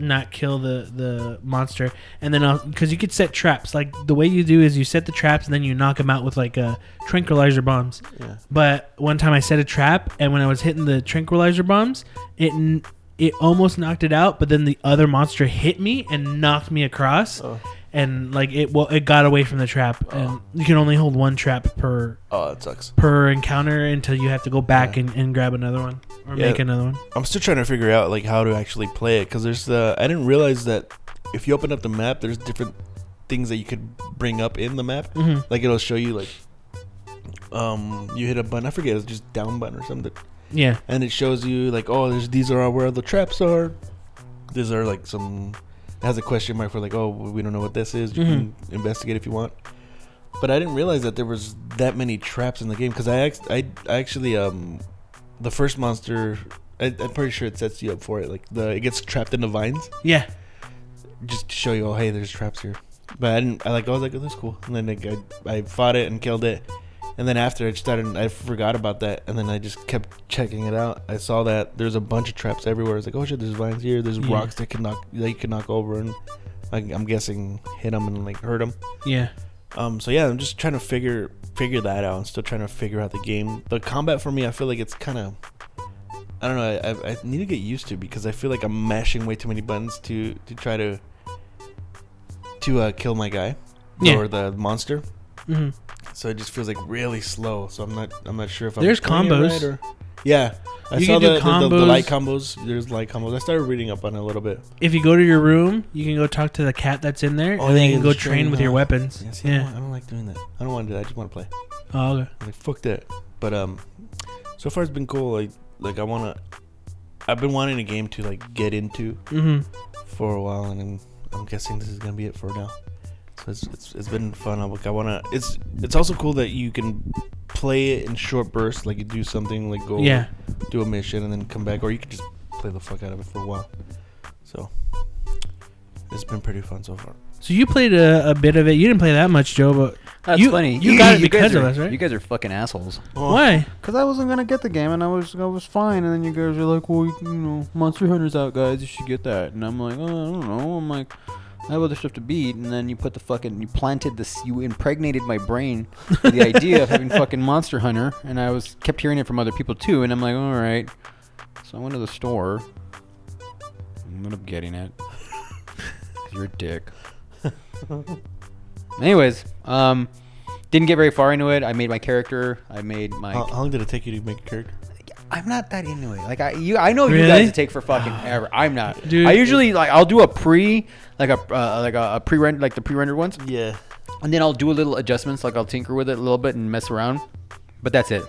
not kill the the monster, and then because you could set traps. Like the way you do is you set the traps, and then you knock them out with like uh, tranquilizer bombs. Yeah. But one time I set a trap, and when I was hitting the tranquilizer bombs, it it almost knocked it out. But then the other monster hit me and knocked me across, Oh. And like it well, it got away from the trap. And you can only hold one trap per Oh, that sucks. per encounter until you have to go back and, and grab another one or Yeah. make another one. I'm still trying to figure out like how to actually play it because there's the I didn't realize that if you open up the map, there's different things that you could bring up in the map. hmm Like it'll show you like um you hit a button. I forget it's just down button or something, Yeah. and it shows you like oh there's these are where the traps are. These are like some has a question mark for like oh we don't know what this is. You can investigate if you want. But I didn't realize that there was that many traps in the game because I, act- I I actually um the first monster I, I'm pretty sure it sets you up for it like the it gets trapped in the vines Yeah. just to show you oh hey there's traps here but I didn't I like I was like oh that's cool and then like, I I fought it and killed it and then after I started I forgot about that and then I just kept checking it out I saw that there's a bunch of traps everywhere it's like oh shit there's vines here there's Yeah. rocks that can knock that you can knock over and like, I'm guessing hit them and like hurt them Yeah. um, so yeah, I'm just trying to figure figure that out. I'm still trying to figure out the game. The combat for me, I feel like it's kind of, I don't know. I, I, I need to get used to because I feel like I'm mashing way too many buttons to to try to to uh, kill my guy Yeah. or the monster. hmm So it just feels like really slow. So I'm not I'm not sure if I'm There's combos. right or, yeah, I You saw can do the, the, the, the combos. light combos. There's light combos. I started reading up on it a little bit. If you go to your room, you can go talk to the cat that's in there, Oh, and then you can go train with your weapons. Yeah, see, I, don't, want- I don't like doing that. I don't want to do that. I just want to play. Oh, okay. I'm like fuck that. But um, so far it's been cool. Like like I wanna. I've been wanting a game to like get into hmm for a while, and I'm, I'm guessing this is gonna be it for now. So it's it's, it's been fun. I'm like I wanna. It's it's also cool that you can play it in short bursts. Like you do something like go Yeah. do a mission and then come back, or you could just play the fuck out of it for a while. So it's been pretty fun so far. So you played a, a bit of it. You didn't play that much, Joe, but That's You- funny. you got it guys because of are- us, right? You guys are fucking assholes. Oh. Why? Cause I wasn't gonna get the game, and I was I was fine, and then you guys are like, well, you, you know, Monster Hunter's out, guys. You should get that, and I'm like, oh, I don't know. I'm like, I have other stuff to beat, and then you put the fucking, you planted this, you impregnated my brain [laughs] with the idea of having fucking Monster Hunter, and I was kept hearing it from other people too, and I'm like, all right. So I went to the store. I ended up getting it. [laughs] You're a dick. Anyways, um, didn't get very far into it. I made my character. I made my. How, how long did it take you to make a character? I'm not that into it. Like I, you, I know you Really? guys take for fucking [sighs] ever. I'm not. Dude. I usually like I'll do a pre, like a uh, like a, a pre render, like the pre rendered ones, Yeah. and then I'll do a little adjustments. Like I'll tinker with it a little bit and mess around, but that's it.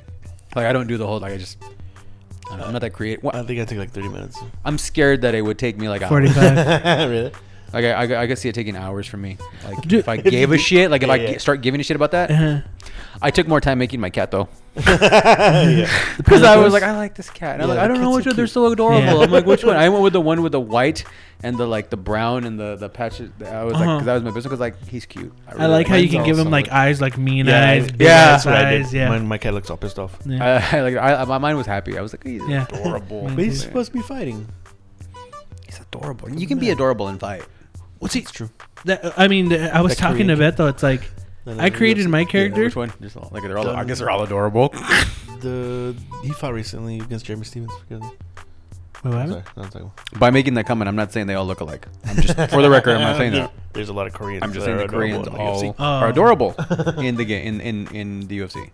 Like I don't do the whole. Like I just. I don't know, I'm not that creative. I think I took like 30 minutes. I'm scared that it would take me like hours. Forty-five. [laughs] [laughs] really? Like I, I, I could see it taking hours for me. Like Dude. if I gave a shit, like if [laughs] Yeah, I yeah. g- start giving a shit about that, Uh-huh. I took more time making my cat though. Yeah. Because I was like, I like this cat. And I'm Yeah, like, I the don't know cats which are one. They're cute. so adorable. Yeah. I'm like, which one? I went with the one with the white and the like the brown and the the patches. I was like, Uh-huh. because that was my business. Because like he's cute. I really like how you Mine's can give him also like like- eyes like mean Yeah, eyes. Big yeah, ass that's what I did. eyes, Yeah. My, my cat looks all pissed off. yeah. I, [laughs] I like I, my mind was happy. I was like, he's Yeah. adorable. [laughs] But he's too. supposed to be fighting. He's adorable. You can be adorable and fight. What's he? It's true. That, I mean, th- I was That talking to Korean though. It's like No, no, I created UFC. my Yeah, character. which one? Just all, like they're all. I guess they're all adorable. [laughs] The he fought recently against Jeremy Stephens. Forget. Wait, what happened? Sorry, no, I'm sorry. By making that comment, I'm not saying they all look alike. I'm just for the record, I'm not saying that. [laughs] There's a lot of Koreans. I'm just that saying are the Koreans adorable in the all UFC. Oh. are adorable [laughs] in the game in, in in the UFC.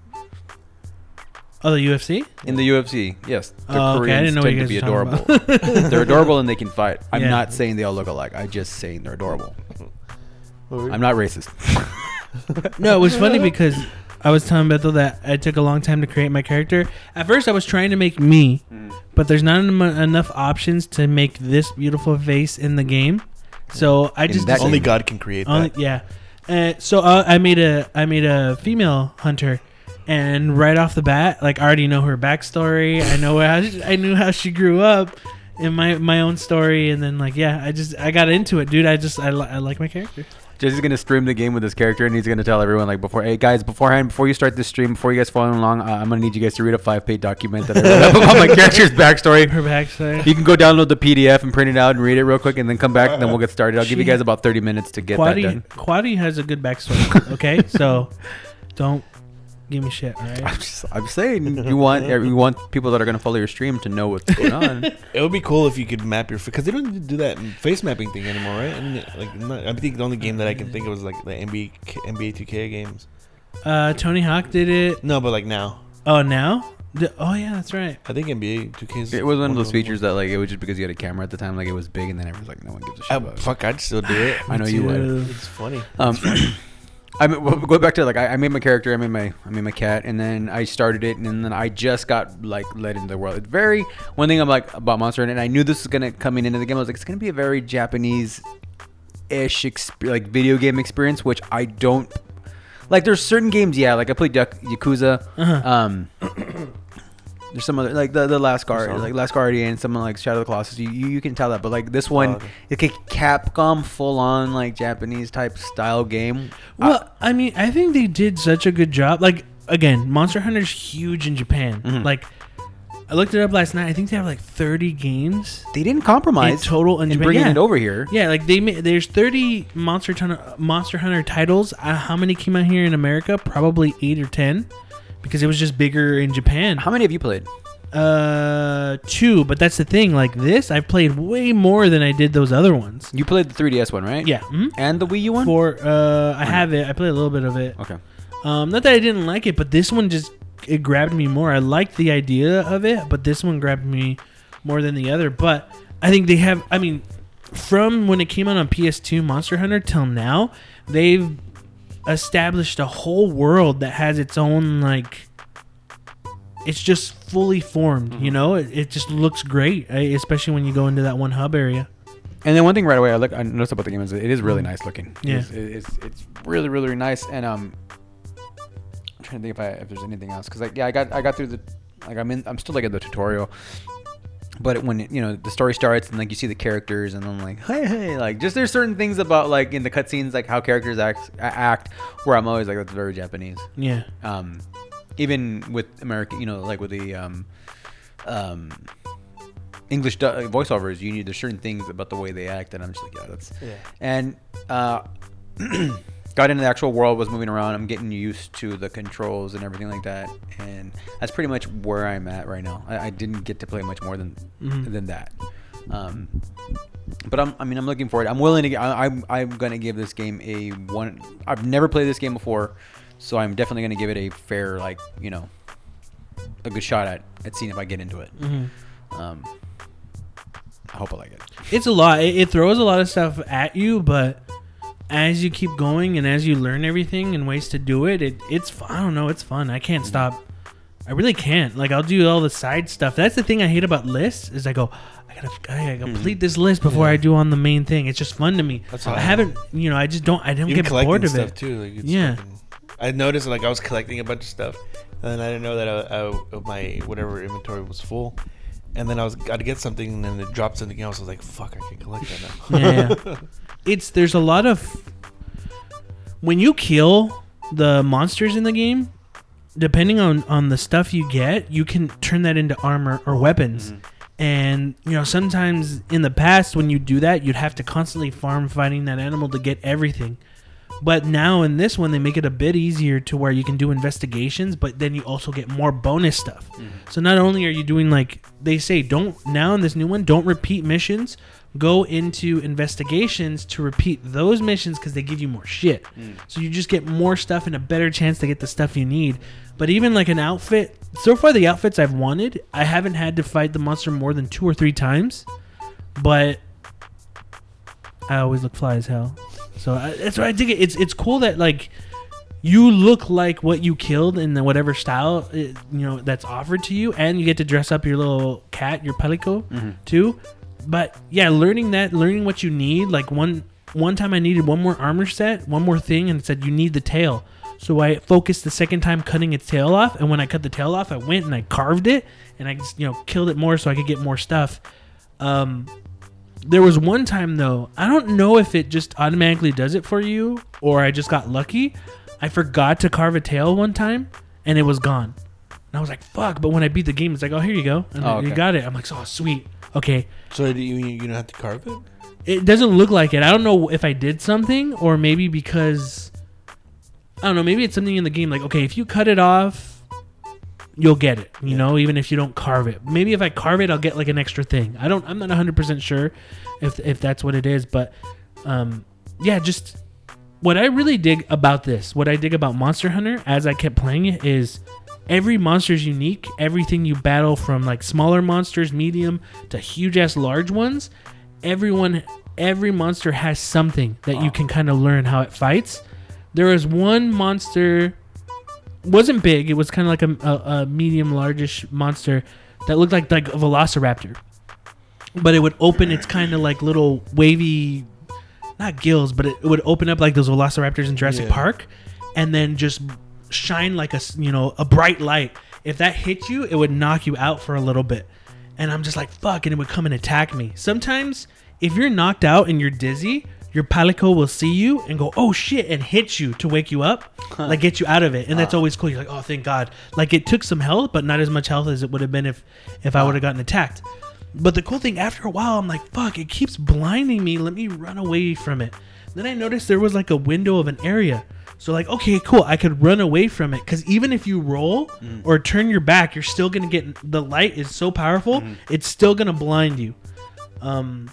Oh, the UFC. In the UFC, yes, the Oh, okay. I Koreans didn't know tend you to be were talking adorable. about. they're adorable and they can fight. I'm Yeah. not saying they all look alike. I'm just saying they're adorable. What were you- I'm not racist. [laughs] No, it was funny because I was telling Bethel that I took a long time to create my character. At first, I was trying to make me, but there's not em- enough options to make this beautiful face in the game. So I In just that Only game. God can create Only, that. yeah. Uh, so uh, I made a I made a female hunter, and right off the bat, like I already know her backstory. I know how she, I knew how she grew up in my my own story, and then like yeah, I just I got into it, dude. I just I, li- I like my character. Jesse's gonna stream the game with his character, and he's gonna tell everyone like before, hey guys, beforehand, before you start this stream, before you guys follow along, uh, I'm gonna need you guys to read a five-page document that I wrote up about my [laughs] character's backstory. Her backstory. You can go download the PDF and print it out and read it real quick, and then come back, and then we'll get started. I'll give you guys about 30 minutes to get that Quadi done. Quadi has a good backstory. Okay, [laughs] so don't give me shit. All I'm just, I'm saying you want you want people that are gonna follow your stream to know what's going on. [laughs] It would be cool if you could map your face because they don't do that face mapping thing anymore, right? I mean, like not, I think the only game that I can think of is like the NBA K- NBA 2K games. Uh, Tony Hawk did it. No, but like now, Oh, now. Oh yeah, that's right. I think NBA 2K It was one of those features that like it was just because you had a camera at the time, like it was big, and then everyone's like, no one gives a shit Uh, about it. fuck, I'd still do it. I know you would. It's funny. Um, [clears throat] I mean, well, go back to like I, I made my character, I made my I made my cat, and then I started it, and then I just got like let into the world. It's very one thing I'm like about Monster and I knew this was gonna come in into the game. I was like, it's gonna be a very Japanese ish exp- like video game experience, which I don't like. There's certain games, yeah, like I played Yak- Yakuza. Uh-huh. Um, there's some other like the the Last Guard, like Last Guardian, someone like Shadow of the Colossus. You, you you can tell that, but like this one okay. it's a Capcom full on like Japanese type style game. Well, I mean, I think they did such a good job. Like again, Monster Hunter's huge in Japan. Mhm. Like I looked it up last night. I think they have like 30 games they didn't in compromise total in in Japan. bringing yeah. it over here. Yeah, like they made, there's 30 Monster Hunter Monster Hunter titles. Uh, how many came out here in America? Probably 8 or 10 because it was just bigger in Japan. How many have you played? Uh, two, but that's the thing. Like this, I've played way more than I did those other ones. You played the 3DS one, right? Yeah. mhm. And the Wii U one. For uh, I have it. I played a little bit of it. Okay. Um, not that I didn't like it, but this one just it grabbed me more. I liked the idea of it, but this one grabbed me more than the other. But I think they have. I mean, from when it came out on PS2, Monster Hunter till now, they've established a whole world that has its own like. It's just fully formed, you know. It, it just looks great, eh, especially when you go into that one hub area. And then one thing right away I look I noticed about the game is it is really nice looking. Yeah. It's, it's it's really really nice and um I'm trying to think if I if there's anything else cuz like yeah I got I got through the like I'm in I'm still like in the tutorial. But when you know the story starts and like you see the characters and I'm like hey hey like just there's certain things about like in the cutscenes like how characters act act where I'm always like that's very Japanese. Yeah. Um, even with American, you know, like with the um, um, English du- uh, voiceovers, you need there's certain things about the way they act, and I'm just like, yeah, that's. Yeah. And uh, [clears throat] got into the actual world, was moving around. I'm getting used to the controls and everything like that, and that's pretty much where I'm at right now. I, I didn't get to play much more than Mhm. than that. Um, but I'm, I mean, I'm looking forward. I'm willing to. g- I, I'm, I'm gonna give this game a one. I've never played this game before, so I'm definitely gonna give it a fair, like, you know, a good shot at at seeing if I get into it. hmm Um, I hope I like it. It's a lot. It, it throws a lot of stuff at you, but as you keep going and as you learn everything and ways to do it, it it's I don't know. It's fun. I can't stop. I really can't. Like I'll do all the side stuff. That's the thing I hate about lists is I go. I gotta, I gotta complete this list before I do on the main thing. It's just fun to me. That's I I haven't, you know, I just don't, I don't Even get bored of stuff it. too. Like it's Yeah. fucking- I noticed like I was collecting a bunch of stuff, and then I didn't know that uh, uh, my whatever inventory was full, and then I was got to get something, and then it dropped something else. I was like, "Fuck, I can collect that now." Yeah, yeah. [laughs] it's there's a lot of when you kill the monsters in the game depending on on the stuff you get you can turn that into armor or weapons. Mm-hmm. And you know sometimes in the past when you do that you'd have to constantly farm fighting that animal to get everything. But now in this one they make it a bit easier to where you can do investigations but then you also get more bonus stuff. Mm-hmm. So not only are you doing like they say don't now in this new one don't repeat missions go into investigations to repeat those missions because they give you more shit. Mm. So you just get more stuff and a better chance to get the stuff you need. But even like an outfit so far the outfits i've wanted i haven't had to fight the monster more than two or three times. But i always look fly as hell. So I, that's why i dig it. It's it's cool that like you look like what you killed in the whatever style uh, you know that's offered to you. And you get to dress up your little cat your palico mm-hmm. too but yeah learning that learning what you need like one one time i needed one more armor set one more thing and it said you need the tail so i focused the second time cutting its tail off and when i cut the tail off i went and i carved it and i just you know killed it more so i could get more stuff um there was one time though, I don't know if it just automatically does it for you or I just got lucky. I forgot to carve a tail one time and it was gone. And I was like, fuck. But when I beat the game, it's like, oh, here you go. And Oh, you got it. I'm like, oh, sweet. Okay. so do you you don't have to carve it? It doesn't look like it. I don't know if I did something or maybe because, I don't know, maybe it's something in the game like, okay, if you cut it off, you'll get it, you know, even if you don't carve it. Maybe if I carve it, I'll get like an extra thing. I don't, I'm not 100% sure if, if that's what it is, but um, yeah, just what I really dig about this, what I dig about Monster Hunter as I kept playing it is every monster is unique. Everything you battle from like smaller monsters, medium to huge ass large ones, everyone, every monster has something that you can kind of learn how it fights. There was one monster wasn't big. It was kind of like a, a, a medium largish monster that looked like like a velociraptor, but it would open its kind of like little wavy, not gills, but it, it would open up like those velociraptors in Jurassic Yeah. Park, and then just shine like a you know a bright light. If that hit you, it would knock you out for a little bit, and I'm just like fuck, and it would come and attack me. Sometimes if you're knocked out and you're dizzy. Your palico will see you and go, oh shit, and hit you to wake you up, like get you out of it, and that's ah. always cool. You're like, oh, thank God. Like it took some health, but not as much health as it would have been if, if I ah. would have gotten attacked. But the cool thing, after a while, I'm like, fuck, it keeps blinding me. Let me run away from it. Then I noticed there was like a window of an area. So like, okay, cool. I could run away from it because even if you roll mm. or turn your back, you're still gonna get the light is so powerful. Mm. It's still gonna blind you. Um,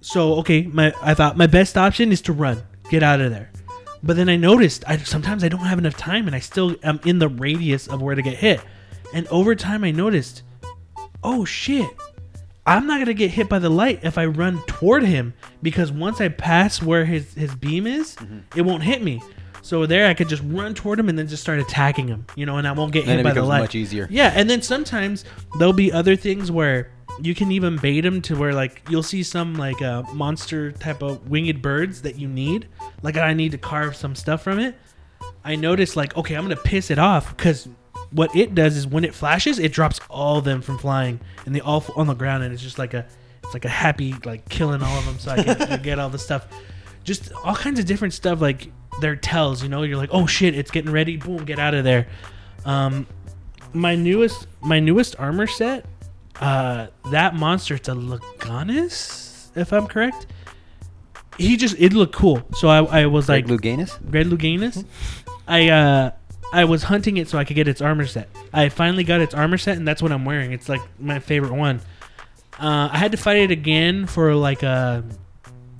so okay, my I thought my best option is to run, get out of there. But then I noticed I sometimes I don't have enough time, and I still am in the radius of where to get hit. And over time, I noticed, oh shit, I'm not gonna get hit by the light if I run toward him because once I pass where his his beam is, mm-hmm. it won't hit me. So there, I could just run toward him and then just start attacking him, you know, and I won't get Then hit by the light. much easier. Yeah, and then sometimes there'll be other things where you can even bait them to where like you'll see some like uh, monster type of winged birds that you need. Like I need to carve some stuff from it. I notice like okay, I'm gonna piss it off because what it does is when it flashes, it drops all of them from flying, and they all fall on the ground, and it's just like a, it's like a happy like killing all of them, so I can [laughs] get all the stuff, just all kinds of different stuff like their tells. You know, you're like, oh shit, it's getting ready, boom, get out of there. Um, my newest my newest armor set, uh, that monster, it's a Leganis, if I'm correct. He just it looked cool, so I, I was like, Like Luganus? Red Luganus. I uh I was hunting it so I could get its armor set. I finally got its armor set, and that's what I'm wearing. It's like my favorite one. Uh, I had to fight it again for like a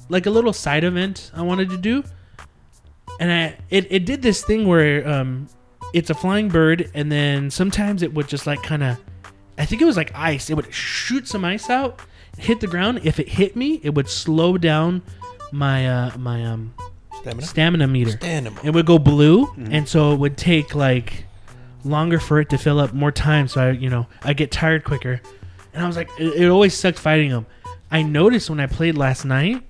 like a little side event I wanted to do, and I it, it did this thing where um it's a flying bird, and then sometimes it would just like kind of I think it was like ice. It would shoot some ice out, hit the ground. If it hit me, it would slow down my uh my um Stamina. stamina meter. Stamina. It would go blue, Mm-hmm. and so it would take like longer for it to fill up more time. So I, you know, I get tired quicker. And I was like, it, it always sucked fighting him. I noticed when I played last night,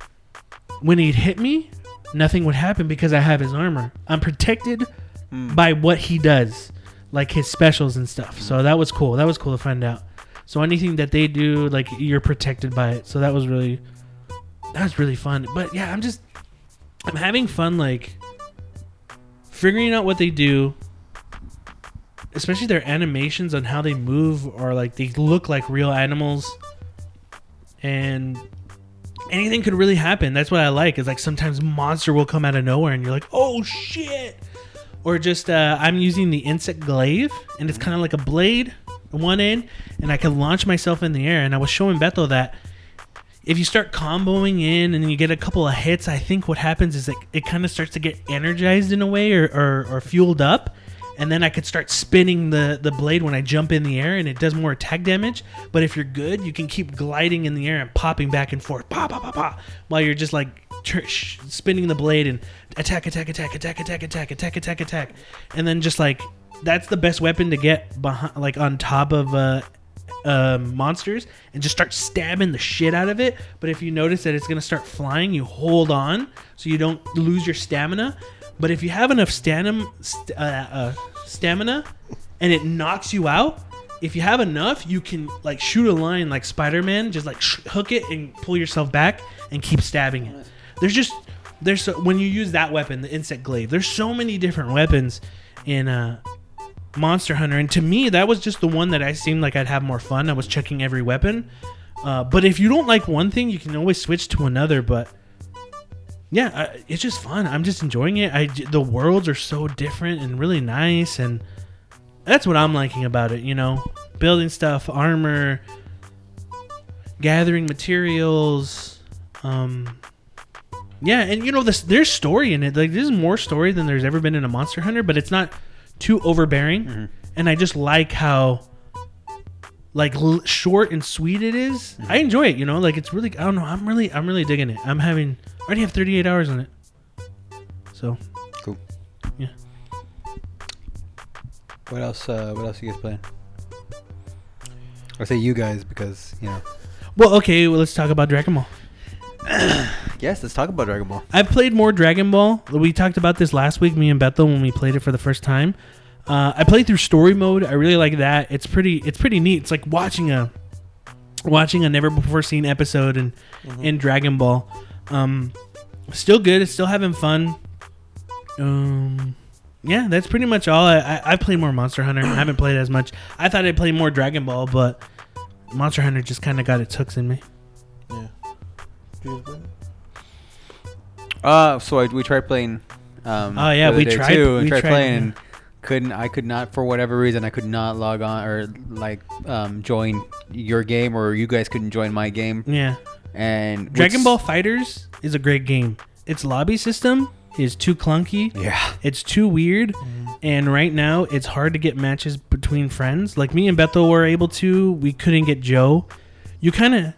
when he'd hit me, nothing would happen because I have his armor. I'm protected Mm. by what he does, like his specials and stuff. So that was cool. That was cool to find out. So anything that they do, like you're protected by it. So that was really, that was really fun. But yeah, I'm just, I'm having fun, like figuring out what they do, especially their animations on how they move or like they look like real animals, and anything could really happen. That's what I like. Is like sometimes monster will come out of nowhere and you're like, oh shit. Or just uh, I'm using the insect glaive and it's kind of like a blade, one end, and I can launch myself in the air. And I was showing Bethel that if you start comboing in and you get a couple of hits, I think what happens is that it kind of starts to get energized in a way or, or, or fueled up. And then I could start spinning the, the blade when I jump in the air and it does more attack damage. But if you're good, you can keep gliding in the air and popping back and forth, pop, pop, pop, pop, while you're just like spinning the blade and attack, attack, attack, attack, attack, attack, attack, attack, attack. And then just like, that's the best weapon to get behind, like on top of uh, um, monsters and just start stabbing the shit out of it. But if you notice that it's gonna start flying, you hold on so you don't lose your stamina. But if you have enough stamina, st- uh, uh, stamina, and it knocks you out, if you have enough, you can like shoot a line like Spider-Man, just like sh- hook it and pull yourself back and keep stabbing it. There's just there's so, when you use that weapon, the insect glaive. There's so many different weapons in uh, Monster Hunter, and to me, that was just the one that I seemed like I'd have more fun. I was checking every weapon, uh, but if you don't like one thing, you can always switch to another. But yeah, I, it's just fun. I'm just enjoying it. I the worlds are so different and really nice, and that's what I'm liking about it. You know, building stuff, armor, gathering materials. Um, yeah, and you know, this there's story in it. Like there's more story than there's ever been in a Monster Hunter, but it's not too overbearing. And I just like how like l- short and sweet it is. I enjoy it. You know, like it's really. I don't know. I'm really. I'm really digging it. I'm having. I already have 38 hours on it. So Cool. Yeah. What else? Uh, what else you guys playing? I say you guys because you know. well, okay. Well, let's talk about Dragon Ball. [clears throat] Yes, let's talk about Dragon Ball. I've played more Dragon Ball. We talked about this last week, me and Bethel, when we played it for the first time. Uh, I played through story mode. I really like that. It's pretty. It's pretty neat. It's like watching a watching a never before seen episode in in Dragon Ball. Um, still good. It's still having fun. Um, yeah, that's pretty much all. I, I I've played more Monster Hunter. I haven't played as much. I thought I'd play more Dragon Ball, but Monster Hunter just kind of got its hooks in me. Yeah. You guys play it? Uh, so I, we tried playing. Um, Oh, yeah, we day tried- Too, we tried tried, playing, yeah. and couldn't. I could not for whatever reason. I could not log on or like um, join your game, or you guys couldn't join my game. Yeah. And Dragon Ball FighterZ is a great game. Its lobby system is too clunky. Yeah. It's too weird. And right now, it's hard to get matches between friends. Like me and Bethel were able to. We couldn't get Joe. You kind of.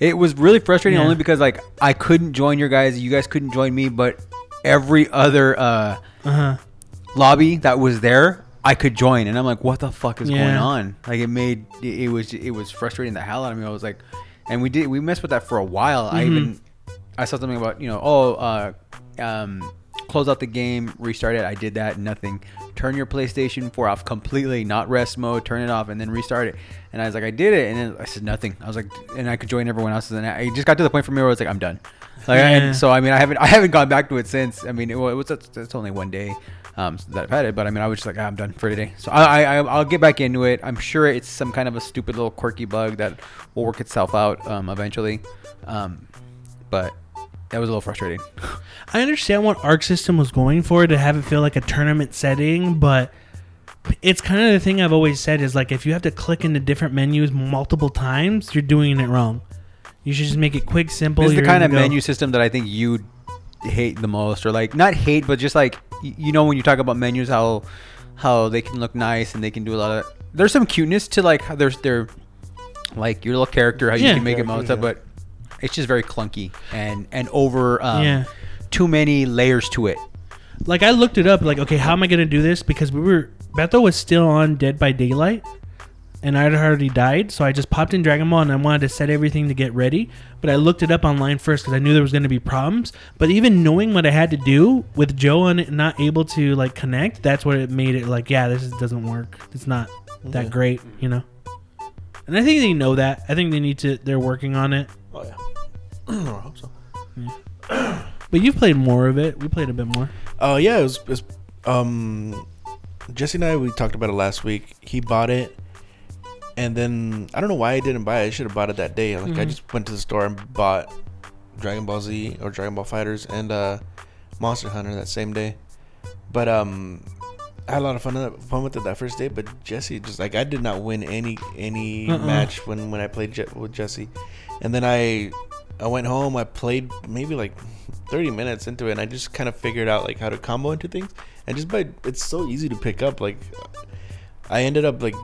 It was really frustrating Yeah. only because like I couldn't join your guys, you guys couldn't join me, but every other uh, Uh huh. Lobby that was there, I could join, and I'm like, what the fuck is going on? Like it made it, it was it was frustrating the hell out of me. I was like, and we did we messed with that for a while. I Mhm. even I saw something about you know oh uh, um, close out the game, restart it. I did that. Nothing. Turn your PlayStation 4 off completely, not rest mode. Turn it off and then restart it. And I was like, I did it, and then I said nothing. I was like, and I could join everyone else's. And I just got to the point for me where I was like, I'm done. Like, Yeah. and so I mean, I haven't I haven't gone back to it since. I mean, it was it's only one day um, that I've had it, but I mean, I was just like, ah, I'm done for today. So I, I I'll get back into it. I'm sure it's some kind of a stupid little quirky bug that will work itself out um, eventually. Um, but that was a little frustrating. I understand what Arc System was going for to have it feel like a tournament setting, but it's kind of the thing I've always said is like if you have to click into different menus multiple times, you're doing it wrong. You should just make it quick, simple. This is the kind of go. menu system that I think you hate the most, or like not hate, but just like you know when you talk about menus, how how they can look nice and they can do a lot of. There's some cuteness to like how there's their like your little character, how you Yeah. can make it mount up, but it's just very clunky and and over um, Yeah. too many layers to it. Like I looked it up, like okay, how am I gonna do this? Because we were Beto was still on Dead by Daylight, and I'd already died, so I just popped in Dragon Ball and I wanted to set everything to get ready. But I looked it up online first because I knew there was gonna be problems. But even knowing what I had to do with Joe it not able to like connect, that's what it made it like, yeah, this is, doesn't work. It's not that Yeah. great, you know. And I think they know that. I think they need to. They're working on it. Oh yeah. [clears throat] I hope so. But you've played more of it. We played a bit more. Oh yeah, it was, it was. Um, Jesse and I we talked about it last week. He bought it, and then I don't know why I didn't buy it. I should have bought it that day. Like I Mhm. just went to the store and bought Dragon Ball Z or Dragon Ball FighterZ and uh, Monster Hunter that same day. But um, I had a lot of fun fun with it that first day. But Jesse just like I did not win any any Uh-uh. match when when I played Je- with Jesse, and then I I went home. I played maybe like 30 minutes into it, and I just kind of figured out like how to combo into things. And just by it's so easy to pick up. Like I ended up like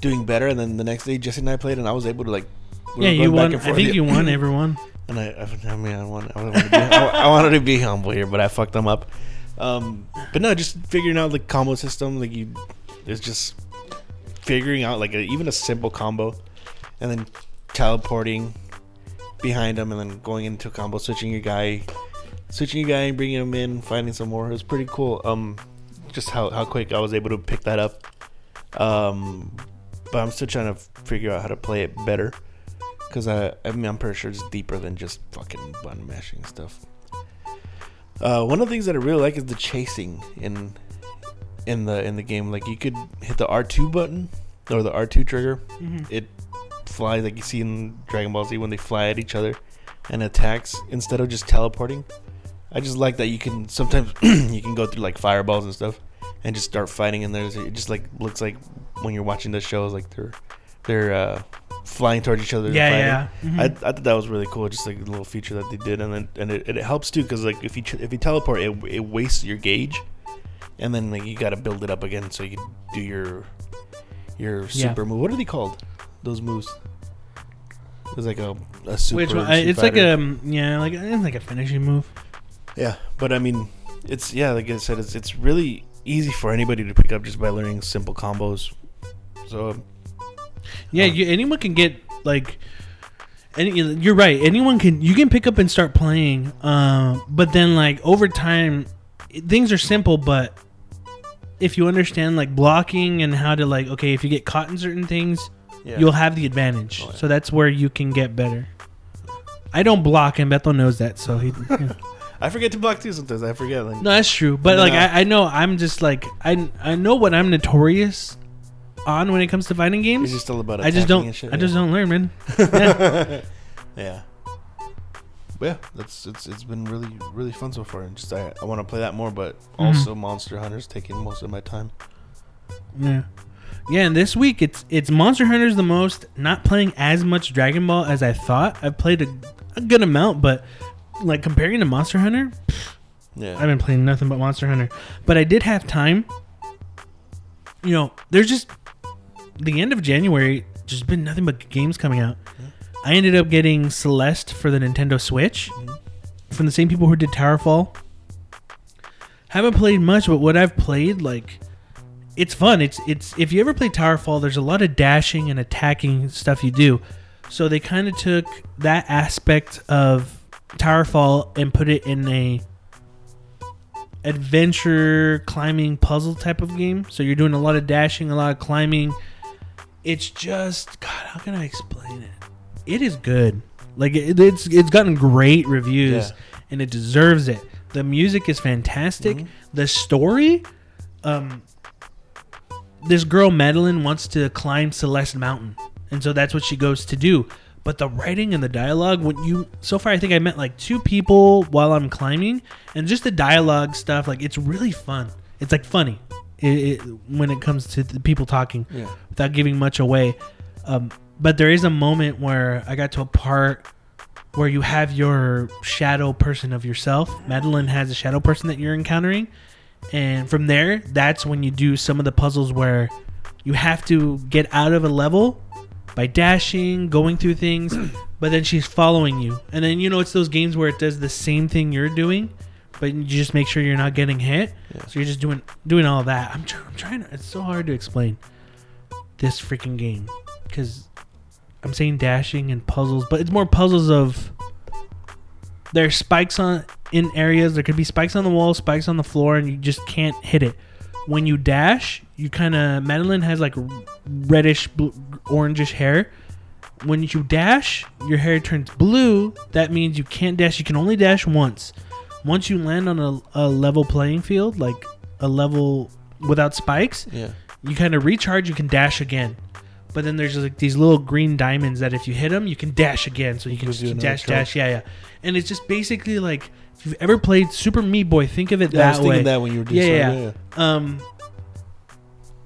doing better, and then the next day Jesse and I played, and I was able to like. we yeah, you won. I think you won everyone. And I, I, mean, I want, I wanted, to be, I, I wanted to be humble here, but I fucked them up. Um, but no, just figuring out the combo system, like you, it's just figuring out like a, even a simple combo, and then teleporting behind them, and then going into a combo, switching your guy, switching your guy, and bringing him in, finding some more. It was pretty cool. Um, just how how quick I was able to pick that up. Um, but I'm still trying to figure out how to play it better. Cause I, I mean, I'm pretty sure it's deeper than just fucking button mashing stuff. Uh, one of the things that I really like is the chasing in in the in the game. Like you could hit the R2 button or the R2 trigger. It flies like you see in Dragon Ball Z when they fly at each other and attacks instead of just teleporting. I just like that you can sometimes [clears throat] you can go through like fireballs and stuff and just start fighting in there. it just like looks like when you're watching the shows like they're they're uh, flying towards each other. and Yeah, yeah. I, I Mhm. thought that was really cool, just like a little feature that they did, and then and it, it helps too because like if you if you teleport, it, it wastes your gauge, and then like you got to build it up again so you can do your your Yeah. super move. What are they called? Those moves. It's like a, a super. Which one? I, it's like a yeah, like it's like a finishing move. yeah, but I mean, it's yeah, like I said, it's it's really easy for anybody to pick up just by learning simple combos. So Yeah, Oh. you, anyone can get like. Any, you're right. Anyone can you can pick up and start playing, um, but then like over time, things are simple. But if you understand like blocking and how to like okay, if you get caught in certain things, yeah. you'll have the advantage. Oh, yeah. So that's where you can get better. I don't block, and Bethel knows that. So he. yeah. [laughs] I forget to block too sometimes. I forget. Like, No, that's true. But like I, I know I'm just like I I know what I'm notorious on when it comes to fighting it's games. just still about. I just don't shit, I just don't learn, man. [laughs] yeah. But yeah, that's it's it's been really really fun so far. And just I, I want to play that more, but Mhm. also Monster Hunter's taking most of my time. Yeah. Yeah, and this week it's it's Monster Hunter's the most. Not playing as much Dragon Ball as I thought. I've played a, a good amount, but like comparing to Monster Hunter, Yeah. I've been playing nothing but Monster Hunter. But I did have time. You know, there's just the end of January. Just been nothing but games coming out. I ended up getting Celeste for the Nintendo Switch Mhm. from the same people who did Towerfall. Haven't played much, but what I've played, like, it's fun. It's it's if you ever play Towerfall, there's a lot of dashing and attacking stuff you do. So they kind of took that aspect of Towerfall and put it in a adventure climbing puzzle type of game. So you're doing a lot of dashing, a lot of climbing. It's just God, how can I explain it? It is good. Like it, it's it's gotten great reviews Yeah. and it deserves it. The music is fantastic. Mhm. The story, um, this girl Madeline wants to climb Celeste Mountain, and so that's what she goes to do. But the writing and the dialogue, when you so far, I think I met like two people while I'm climbing, and just the dialogue stuff, like it's really fun. It's like funny it, it, when it comes to the people talking Yeah. without giving much away. Um, but there is a moment where I got to a part where you have your shadow person of yourself. Madeline has a shadow person that you're encountering. And from there, that's when you do some of the puzzles where you have to get out of a level by dashing, going through things, [clears throat] but then she's following you. And then, you know, it's those games where it does the same thing you're doing, but you just make sure you're not getting hit. Yeah. So you're just doing doing all that. I'm, tr- I'm trying to, it's so hard to explain this freaking game because I'm saying dashing and puzzles, but it's more puzzles of there's spikes on in areas. There could be spikes on the wall, spikes on the floor, and you just can't hit it. When you dash, you kind of Madeline has like reddish, bl- orangish hair. When you dash, your hair turns blue. That means you can't dash. You can only dash once. Once you land on a, a level playing field, like a level without spikes, Yeah. you kind of recharge, you can dash again. But then there's like these little green diamonds that if you hit them, you can dash again. So you can you just dash, charge. dash, yeah, yeah. And it's just basically like if you've ever played Super Meat Boy, think of it Yeah, I was that thinking way. that when you were Yeah, saying, yeah. Um,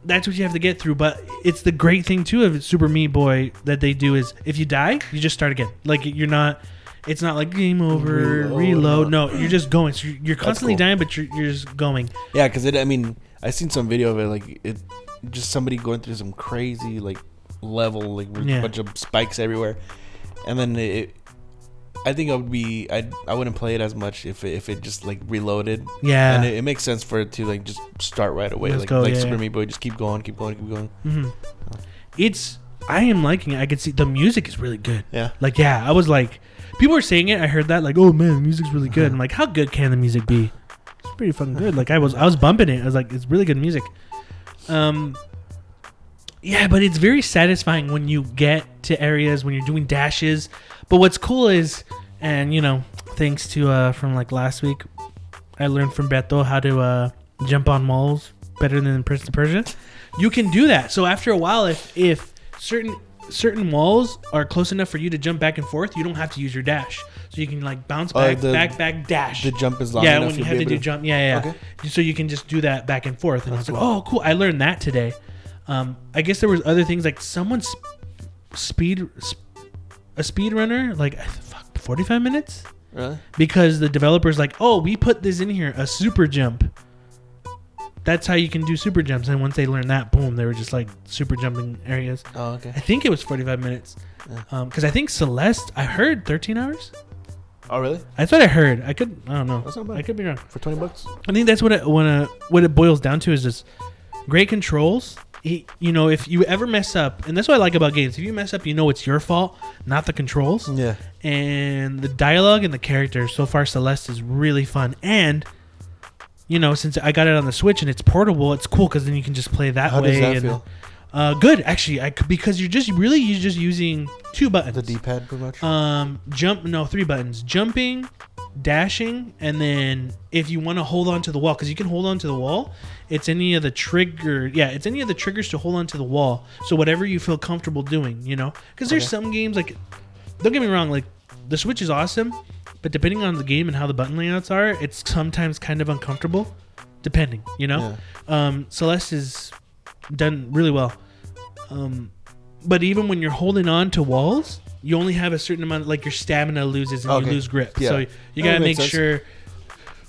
that's what you have to get through. But it's the great thing too of Super Meat Boy that they do is if you die, you just start again. Like you're not. It's not like game over, Reload, reload. No, you're just going. So you're, you're constantly cool. dying, but you're, you're just going. Yeah, because it. I mean, I seen some video of it. Like it, just somebody going through some crazy like level, like with Yeah. a bunch of spikes everywhere, and then it. I think I would be. I I wouldn't play it as much if it, if it just like reloaded. Yeah. And it, it makes sense for it to like just start right away. Let's like go, like yeah, Super yeah. Meat Boy, just keep going, keep going, keep going. hmm It's. I am liking it. I could see the music is really good. Yeah. Like, yeah, I was like, people were saying it. I heard that, like, oh man, the music's really good. I'm like, how good can the music be? It's pretty fucking good. Like, I was, I was bumping it. I was like, it's really good music. Um, yeah, but it's very satisfying when you get to areas when you're doing dashes. But what's cool is, and you know, thanks to uh from like last week, I learned from Beto how to uh jump on walls better than Prince of Persia. You can do that. So after a while, if if certain certain walls are close enough for you to jump back and forth, you don't have to use your dash. So you can like bounce Oh, back, the- back, back, dash. The jump is long yeah, enough. when you have to do jump, yeah, yeah. yeah. Okay. So you can just do that back and forth, and I was That's like, oh, cool. I learned that today. Um, I guess there was other things like someone's sp- speed sp- a speed runner like fuck forty five minutes Really? because the developer's like, oh, we put this in here, a super jump. That's how you can do super jumps. And once they learned that, boom, they were just like super jumping areas. Oh, okay. I think it was 45 minutes. Yeah. Because I think Celeste, I heard 13 hours. Oh, really? That's what I heard. I could, I don't know. That's not bad. I could be wrong. For twenty bucks? I think that's what it, when uh what it boils down to is just great controls. He, you know, if you ever mess up, and that's what I like about games. If you mess up, you know it's your fault, not the controls Yeah. and the dialogue and the characters so far celeste is really fun and you know since i got it on the switch and it's portable it's cool because then you can just play that How way does that and, feel? uh good actually i because you're just really you're just using two buttons The D-pad, pretty much. um jump no three buttons jumping dashing and then if you want to hold on to the wall because you can hold on to the wall it's any of the trigger yeah it's any of the triggers to hold on to the wall so whatever you feel comfortable doing you know because there's Okay. some games like don't get me wrong like the switch is awesome but depending on the game and how the button layouts are it's sometimes kind of uncomfortable depending you know Yeah. um, Celeste is done really well. Um, but even when you're holding on to walls, you only have a certain amount. Like your stamina loses and Okay. you lose grip. Yeah. So you gotta make sense. sure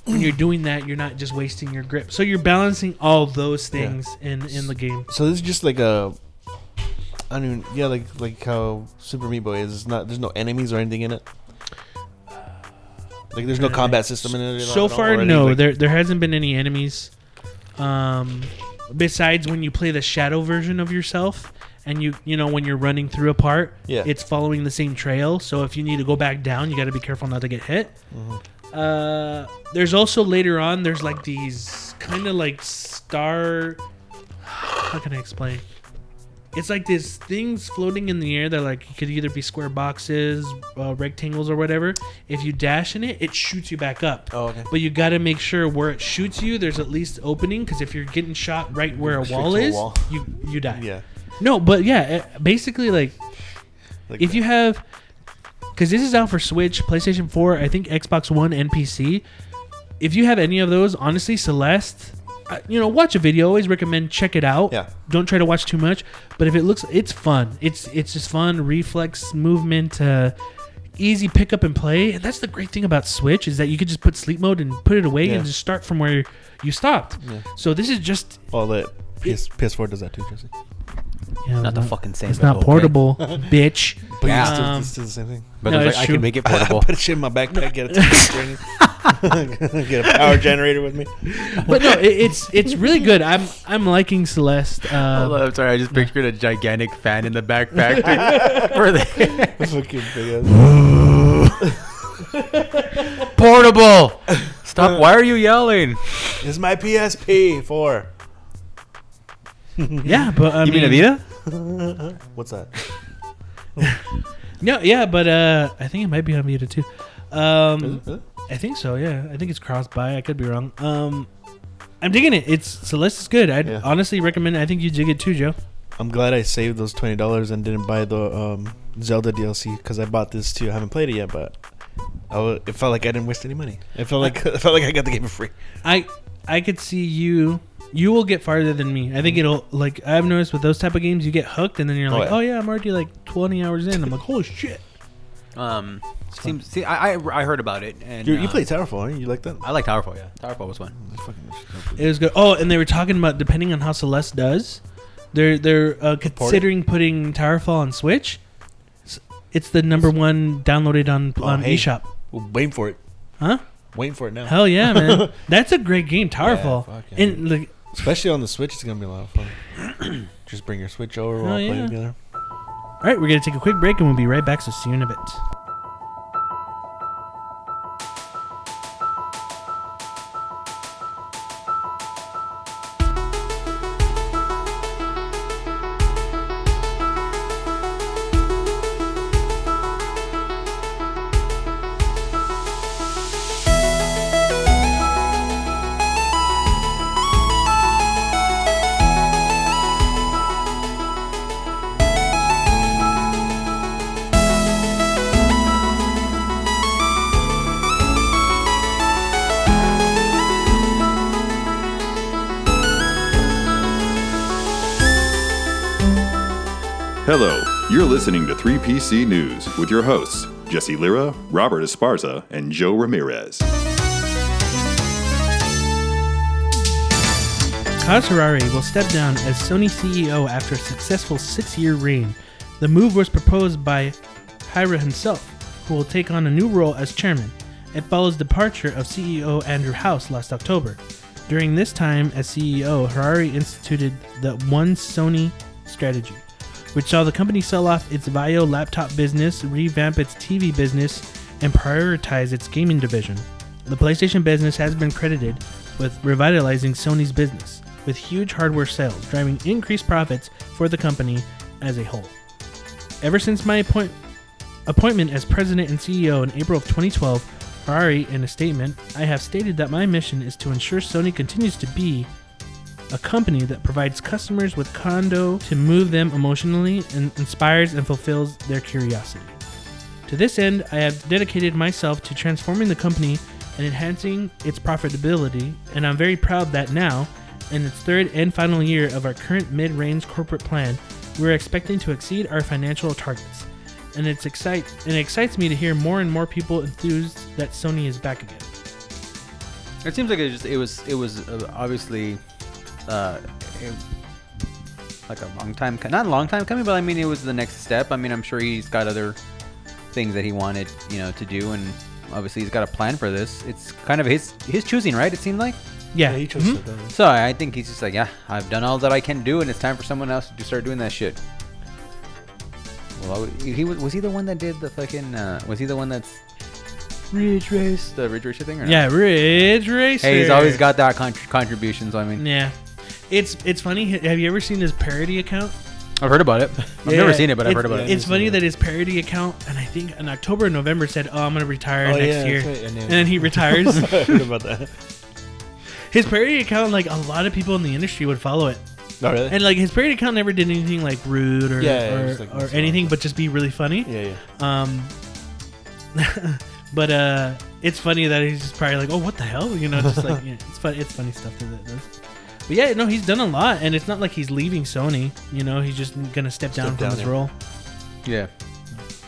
when you're doing that, you're not just wasting your grip. So you're balancing all those Yeah. things in in the game. So this is just like a. I mean, yeah, like like how Super Meat Boy is. It's not. There's no enemies or anything in it. Like there's no combat system in it. at So all, far, no. like- there there hasn't been any enemies. Um, besides when you play the shadow version of yourself, and you you know when you're running through a part, Yeah. it's following the same trail. So if you need to go back down, you got to be careful not to get hit. Mhm. Uh, there's also later on. There's like these kind of like star. How can I explain? It's like these things floating in the air that like it could either be square boxes, uh, rectangles, or whatever. If you dash in it, it shoots you back up. Oh, okay. But you got to make sure where it shoots you, there's at least opening. Because if you're getting shot right where a wall to a is, wall. you you die. Yeah. No, but yeah, uh, basically like Like if you have because this is out for switch playstation 4 i think xbox one and pc if you have any of those honestly celeste you know watch a video always recommend check it out Yeah. don't try to watch too much but if it looks it's fun it's it's just fun reflex movement uh easy pick up and play and that's the great thing about switch is that you could just put sleep mode and put it away Yeah. and just start from where you stopped Yeah. so this is just Well, the PS, PS4 does that too, Jesse. Yeah, Not the fucking same. it's but not okay. portable [laughs] bitch But Yeah. you still, Um, it's still the same thing. But No, it's it's like, I true. can make it [laughs] I portable. put shit in my backpack, get it to the get a power generator with me. but no, it, it's it's really good. I'm I'm liking Celeste. Hold Um, on, I'm sorry. I just pictured a gigantic fan in the backpack. dude. [laughs] For the Fucking big ass. portable. Stop! Why are you yelling? This is my PSP 4. Yeah, but I you mean mean, Avita? [laughs] What's that? [laughs] No, yeah, but uh, I think it might be on Vita too. Um, I think so. Yeah, I think it's cross-buy. I could be wrong. Um, I'm digging it. It's Celeste is good. I'd Yeah. honestly recommend. I think you dig it too, Joe. I'm glad I saved those twenty dollars and didn't buy the um, Zelda DLC because I bought this too. I haven't played it yet, but I wa- it felt like I didn't waste any money. It felt like [laughs] it felt like I got the game for free. I I could see you. You will get farther than me. I think it'll like I've noticed with those type of games, you get hooked, and then you're Oh, like, yeah. oh yeah, I'm already like 20 hours in. I'm like, holy shit. Um, seems. See, I, I I heard about it, and You, you uh, played Towerfall, right? You like that? I like Towerfall. Yeah, Towerfall was fun. It's fucking- It was good. Oh, and they were talking about depending on how Celeste does, they're they're uh, considering putting Towerfall on Switch. S- It's the number one downloaded on Oh, on hey. eShop. Well, waiting for it. Huh? Waiting for it now. Hell yeah, man! [laughs] That's a great game, Towerfall. yeah. and like, Especially on the Switch, it's gonna be a lot of fun. [clears throat] Just bring your Switch over, we'll all play together. all right, we're gonna take a quick break and we'll be right back. So see you in a bit. Hello, you're listening to 3PC News with your hosts, Jesse Lira, Robert Esparza, and Joe Ramirez. Kaz Hirai will step down as Sony CEO after a successful six-year reign. The move was proposed by Hirai himself, who will take on a new role as chairman. It follows departure of CEO Andrew House last October. During this time as CEO, Hirai instituted the One Sony strategy, which saw the company sell off its VAIO laptop business, revamp its TV business, and prioritize its gaming division. The PlayStation business has been credited with revitalizing Sony's business, with huge hardware sales driving increased profits for the company as a whole. Ever since my appoint- appointment as president and CEO in April of 2012, Ferrari, in a statement, I have stated that my mission is to ensure Sony continues to be a company that provides customers with kando to move them emotionally and inspires and fulfills their curiosity. To this end, I have dedicated myself to transforming the company and enhancing its profitability, and I'm very proud that now, in its third and final year of our current mid range corporate plan, we're expecting to exceed our financial targets. And it's excite and it excites me to hear more and more people enthused that Sony is back again. It seems like it just it was it was uh, obviously uh it- like a long time not a long time coming, but I mean it was the next step. I mean I'm sure he's got other things that he wanted you know to do, and obviously he's got a plan for this. It's kind of his his choosing, right? It seemed like. Yeah, Yeah, he chose mhm. it. So I think he's just like, yeah, I've done all that I can do, and it's time for someone else to start doing that shit. Well, he was was he the one that did the fucking? Uh, was he the one that's Ridge Race, the Ridge Racer thing. Or no? Yeah, Ridge Racer. Hey, he's always got that contr contribution. So I mean, Yeah, it's it's funny. Have you ever seen his parody account? I've heard about it. [laughs] I've never seen it, but I've It's- heard about it. It's funny that his parody account, and I think in October and November said, "Oh, I'm gonna retire Oh, next yeah, year," that's right, and then- and then he retires. [laughs] I heard about that. [laughs] his parody account, like a lot of people in the industry would follow it, Oh, really? and like his parody account never did anything like rude or Yeah, yeah, or, just, like, or anything, but just be really funny. yeah, yeah. Um, but uh, it's funny that he's just probably like, "Oh, what the hell?" You know, just like yeah, it's fun. It's funny stuff that it does. But yeah, no, he's done a lot, and it's not like he's leaving Sony. You know, he's just gonna step down Step from down, his yeah. role. yeah.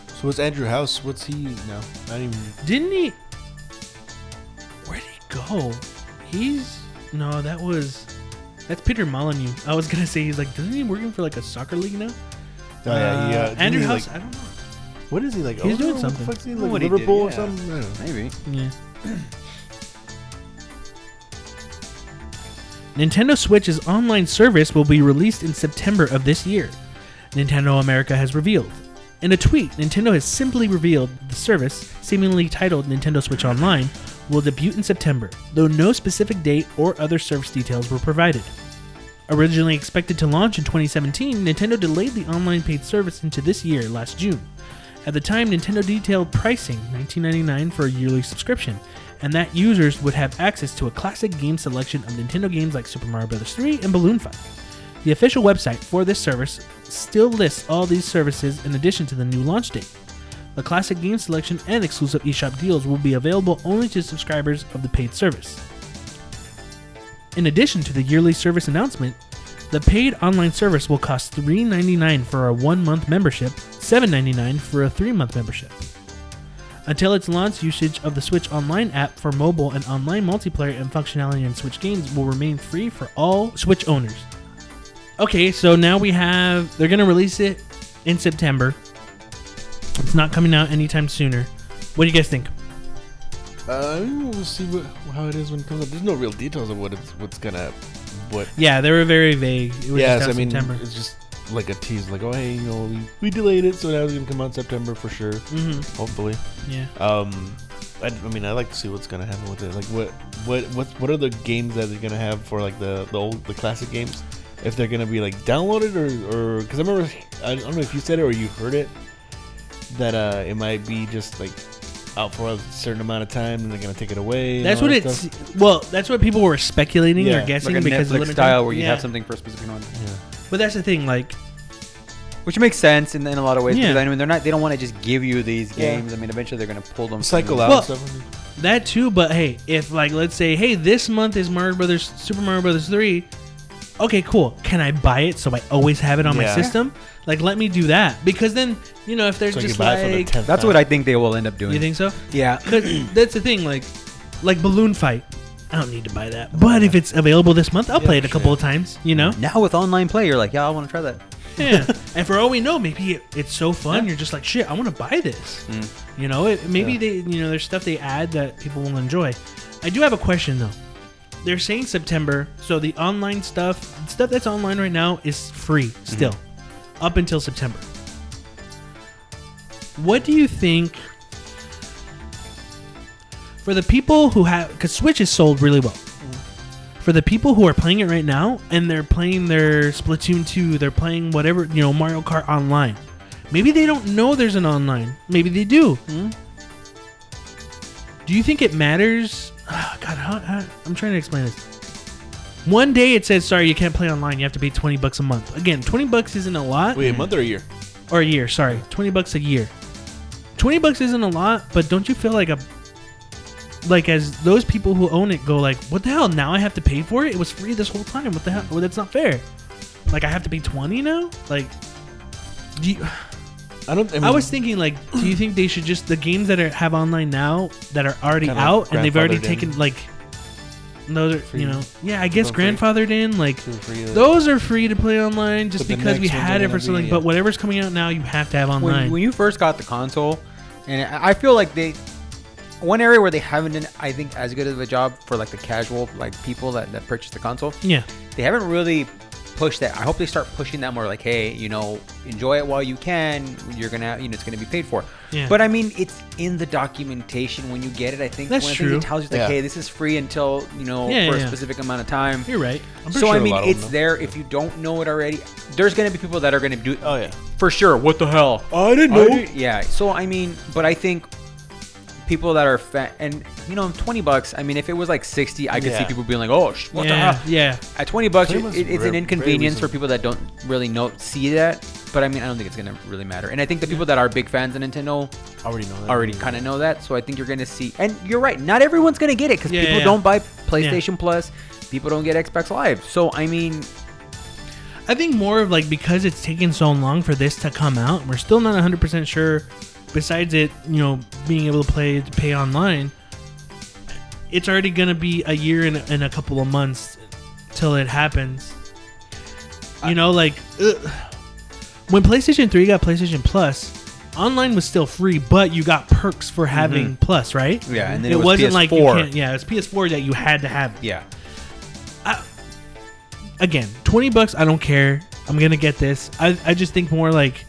So what's Andrew House? What's he now? Didn't even. Didn't he? Where'd he go? He's no, that was that's Peter Molyneux. I was gonna say he's like, doesn't he working for like a soccer league now? Oh, yeah, uh, didn't Andrew he, House. like- I don't know. What is he like? He's owner? doing What the something. fuck's he, I don't know like what he did, Liverpool or yeah. something? I don't know. Maybe. Yeah. [clears throat] Nintendo Switch's online service will be released in September of this year. Nintendo America has revealed. In a tweet, Nintendo has simply revealed the service, seemingly titled Nintendo Switch Online, will debut in September, though no specific date or other service details were provided. Originally expected to launch in 2017, Nintendo delayed the online paid service into this year, last June. At the time, Nintendo detailed pricing $19.99 for a yearly subscription, and that users would have access to a classic game selection of Nintendo games like Super Mario Bros. 3 and Balloon Fight. The official website for this service still lists all these services in addition to the new launch date. The classic game selection and exclusive eShop deals will be available only to subscribers of the paid service. In addition to the yearly service announcement, the paid online service will cost $3.99 for a one month membership, $7.99 for a three month membership. Until its launch, usage of the Switch Online app for mobile and online multiplayer and functionality in Switch games will remain free for all Switch owners. Okay, so now we have. They're going to release it in September. It's not coming out anytime sooner. What do you guys think? Uh, we'll see what, how it is when it comes up. There's no real details of what it's what's gonna what. Yeah, they were very vague. It was Yes, just I mean September. it's just like a tease, like oh hey, you know we, we delayed it, so now it's gonna come out in September for sure. hmm Hopefully. Yeah. Um, I, I mean I like to see what's gonna happen with it. Like what what what what are the games that they're gonna have for like the the old the classic games? If they're gonna be like downloaded or or because I remember I don't know if you said it or you heard it that uh it might be just like out for a certain amount of time and they're gonna take it away. That's what that it's. stuff. Well, that's what people were speculating Yeah, or guessing Like a because of Netflix limited style time. where you Yeah. have something for a specific one, Yeah. But that's the thing, like, which makes sense in, in a lot of ways. Yeah. Because I mean, they're not. They don't want to just give you these Yeah. games. I mean, eventually they're gonna pull them. Cycle out Well- stuff. that too. But hey, if like, let's say, hey, this month is Mario Brothers, Super Mario Brothers three. Okay, cool. Can I buy it so I always have it on my system? Like, let me do that because then you know if they're So just buy it for the like, 10th That's what I think they will end up doing. you think so? Yeah. 'Cause that's the thing, like, like Balloon Fight. I don't need to buy that, but if it's available this month, I'll Yeah, play it a couple sure. of times. You know, Now with online play, you're like, yeah, I want to try that. yeah. [laughs] and for all we know, maybe it, it's so fun. You're just like, shit, I want to buy this. Mm. You know, it, maybe Yeah. they, you know, there's stuff they add that people will enjoy. I do have a question though. They're saying September, so the online stuff, stuff that's online right now, is free still, up until September. What do you think for the people who have? Because Switch is sold really well. For the people who are playing it right now and they're playing their Splatoon 2, they're playing whatever, you know, Mario Kart online. Maybe they don't know there's an online. Maybe they do. Do you think it matters? Ah, God, how, how, I'm trying to explain this. One day it says, sorry, you can't play online. You have to pay 20 bucks a month. Again, 20 bucks isn't a lot. Wait, a month or a year? Or a year, sorry. 20 bucks a year. 20 bucks isn't a lot, but don't you feel like a. Like, as those people who own it go, like, what the hell? Now I have to pay for it? It was free this whole time. What the hell? Well, that's not fair. Like, I have to pay 20 now? Like, do you. [sighs] I don't. I, mean, I was thinking, like, do you think they should just the games that are have online now that are already out and they've already grandfathered in. taken like those are Free. you know yeah I guess For free. grandfathered in like free those are free to play online just But because we had it for gonna something be, but whatever's coming out now you have to have when, online when you first got the console, and I I feel like they, one area where they haven't done, I think, as good of a job for like the casual like people that, that purchase the console, yeah they haven't really pushed that. I hope they start pushing that more. Like, hey, you know, enjoy it while you can. You're gonna, you know, it's gonna be paid for. Yeah. But I mean, it's in the documentation when you get it. I think That's one true. thing it tells you, like, Yeah. hey, this is free until you know Yeah, for yeah. a specific amount of time. You're right. I'm pretty So sure I a mean, lot of it's know. there. If you don't know it already, there's gonna be people that are gonna do. it Oh yeah. for sure. What the hell? I didn't I did- yeah. So I mean, but I think people that are fat and you know, twenty bucks. I mean, if it was like sixty, I could see people being like, "Oh, sh- what yeah, the hell?" yeah. At twenty bucks, it, 20 it's is an very- inconvenience for people that don't really know see that. But I mean, I don't think it's gonna really matter. And I think the people that are big fans of Nintendo already know that. already kind of know that. So I think you're gonna see. And you're right. Not everyone's gonna get it because Yeah, people yeah. don't buy PlayStation Plus. People don't get Xbox Live. So I mean, I think more of like because it's taken so long for this to come out, we're still not 100% sure. Besides it, you know, being able to play to pay online, it's already going to be a year and, and a couple of months till it happens. You know, like ugh. when PlayStation 3 got PlayStation Plus, online was still free, but you got perks for having Plus, right? Mm-hmm. Yeah, and then it, it was wasn't like you PS4. can't. Yeah, it's PS4 that you had to have. it yeah. again, 20 bucks, I don't care. I'm going to get this. I, I just think more like,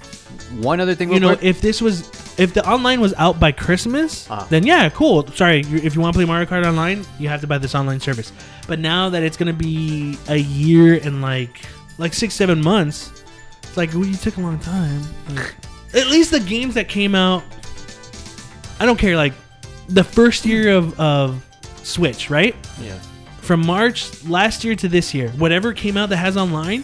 One other thing, you know, quick. if this was, if the online was out by Christmas, Uh-huh. then yeah, cool. Sorry, you- if you want to play Mario Kart online, you have to buy this online service. But now that it's going to be a year and like, like six, seven months, it's like, well, you took a long time. Like, at least the games that came out, I don't care. Like, the first year of, of Switch, right? Yeah. from March last year to this year, whatever came out that has online,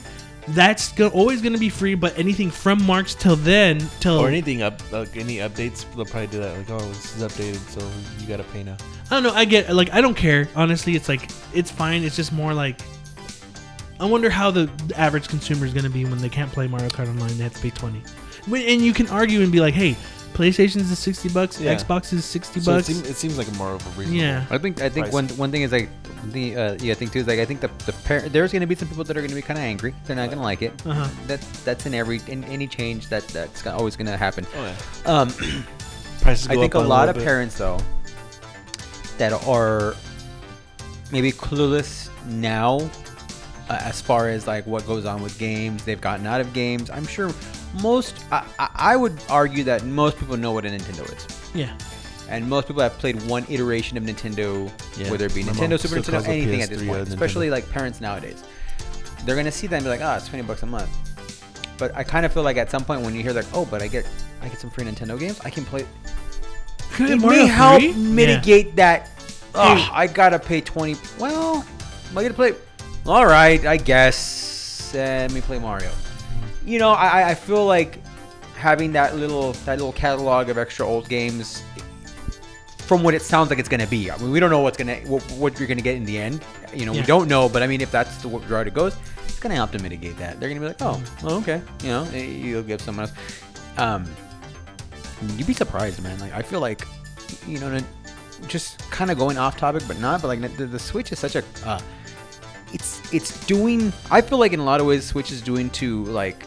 that's go- always going to be free. But anything from March till then, till Or anything up, like any updates, they'll probably do that. Like, oh, this is updated, so you gotta pay now. I don't know. I get like I don't care. Honestly, it's like it's fine. It's just more like I wonder how the average consumer is going to be when they can't play Mario Kart online. They have to pay twenty. When- And you can argue and be like, hey, PlayStation's is sixty bucks, Yeah. Xbox is sixty So it, bucks. seem, it seems like a more of a reasonable. yeah, I think I think price. one one thing is like the uh, yeah I think too is like I think the the par- there's gonna be some people that are gonna be kind of angry. They're not gonna like it. Uh-huh. That that's in every in any change that that's go- always gonna happen. Oh yeah. Um, [clears throat] Prices I think up a a lot little of bit. parents though that are maybe clueless now uh, as far as like what goes on with games they've gotten out of games. I'm sure most I, I I would argue that most people know what a Nintendo is. yeah, And most people have played one iteration of Nintendo, Yeah. whether it be My Nintendo, Super still calls Nintendo, it anything at this PS3 point. or Nintendo. Especially like parents nowadays. They're gonna see that and be like, ah, it's twenty bucks a month. But I kind of feel like at some point when you hear like, oh, but I get I get some free Nintendo games, I can play. [laughs] Could It Mario may help 3? mitigate that. Oh, I gotta pay twenty. Well, am I gonna play? All right, I guess. Let me play Mario. You know, I I- feel like having that little that little catalog of extra old games from what it sounds like it's gonna be. I mean, we don't know what's gonna what, what you're gonna get in the end. You know, Yeah. we don't know. But I mean, if that's the route it goes, it's gonna help to mitigate that. They're gonna be like, oh, oh, okay, you know, eh, you'll give someone else. Um, you'd be surprised, man. Like I feel like, you know, just kind of going off topic, but not. But like the, the Switch is such a, uh, it's it's doing. I feel like in a lot of ways, Switch is doing to like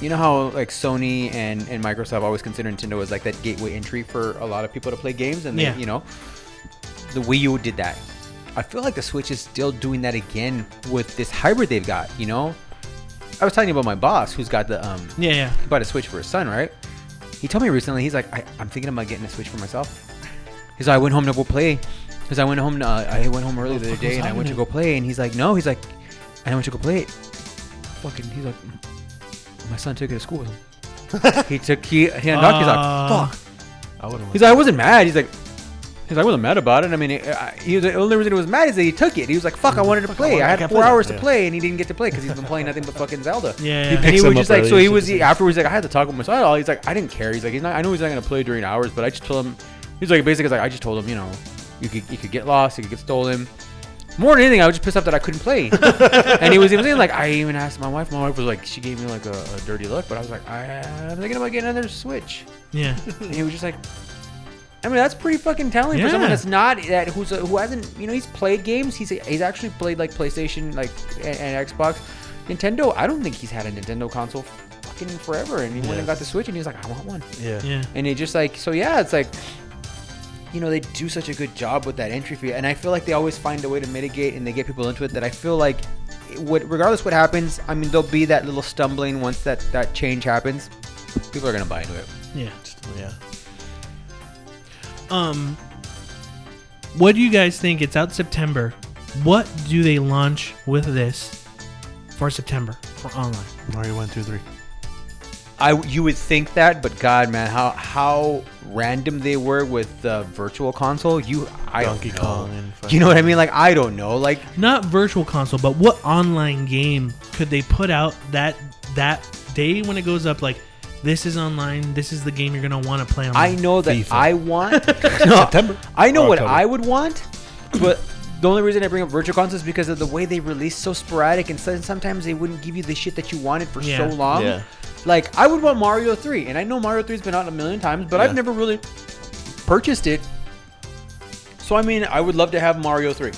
you know how like Sony and, and Microsoft always consider Nintendo as like that gateway entry for a lot of people to play games, and they, Yeah. you know, the Wii U did that. I feel like the Switch is still doing that again with this hybrid they've got. You know, I was talking about my boss who's got the um yeah, yeah. he bought a Switch for his son, right? He told me recently he's like, I, I'm thinking about getting a Switch for myself. He's like, I went home to go play. Because I went home, uh, I went home earlier the other day and I went to go play. And he's like, no, he's like, I went to go play it. Fucking, he's like, my son took it to school with him. [laughs] he took, he, he undocked, he's Uh, like, fuck. I wouldn't. He's like, I wasn't mad. He's like, he's like, I wasn't mad about it. I mean, he, I- he was the only reason he was mad is that he took it. He was like, fuck, I wanted to Fuck, I play. wanted- I I had can't four play that. hours to Yeah. play and he didn't get to play because he's been playing nothing but fucking Zelda. Yeah, He yeah. And he picks was him just up like, so early, he was it's like- afterwards. He's like, I had to talk with my son. At all." He's like, I didn't care. He's like, he's not. I know he's not gonna play during hours, but I just told him. He's like, basically, it's like I just told him, you know, you could you could get lost, you could get stolen. More than anything, I was just pissed off that I couldn't play. [laughs] and he was even saying like, I even asked my wife. My wife was like, she gave me like a, a dirty look, but I was like, I, I'm thinking about getting another Switch. yeah. [laughs] And he was just like, I mean, that's pretty fucking telling for someone Yeah. that's not that who's who hasn't you know he's played games. He's he's actually played like PlayStation like and, and Xbox, Nintendo. I don't think he's had a Nintendo console fucking forever. And he went and got the Switch, and he was like, I want one. Yeah. Yeah. And it just like so yeah, it's like. You know they do such a good job with that entry fee, and I feel like they always find a way to mitigate and they get people into it. That I feel like what, regardless what happens, I mean, there'll be that little stumbling once that that change happens. People are gonna buy into it. Yeah. Yeah. Um, what do you guys think? It's out September. What do they launch with this for September for online? Mario one, two, three. I you would think that, but God, man, how how random they were with the virtual console. You, I Donkey don't know. Kong and you know what I mean? Like I don't know. Like Not virtual console, but what online game could they put out that that day when it goes up? Like, this is online. This is the game you're gonna want to play online. I know that FIFA. I want [laughs] [laughs] no, September. I know Or what October. I would want, but the only reason I bring up virtual consoles is because of the way they release so sporadic, and sometimes they wouldn't give you the shit that you wanted for Yeah. so long. Yeah. Like I would want Mario Three, and I know Mario Three's been out a million times, but I've Yeah. never really purchased it. So I mean, I would love to have Mario Three.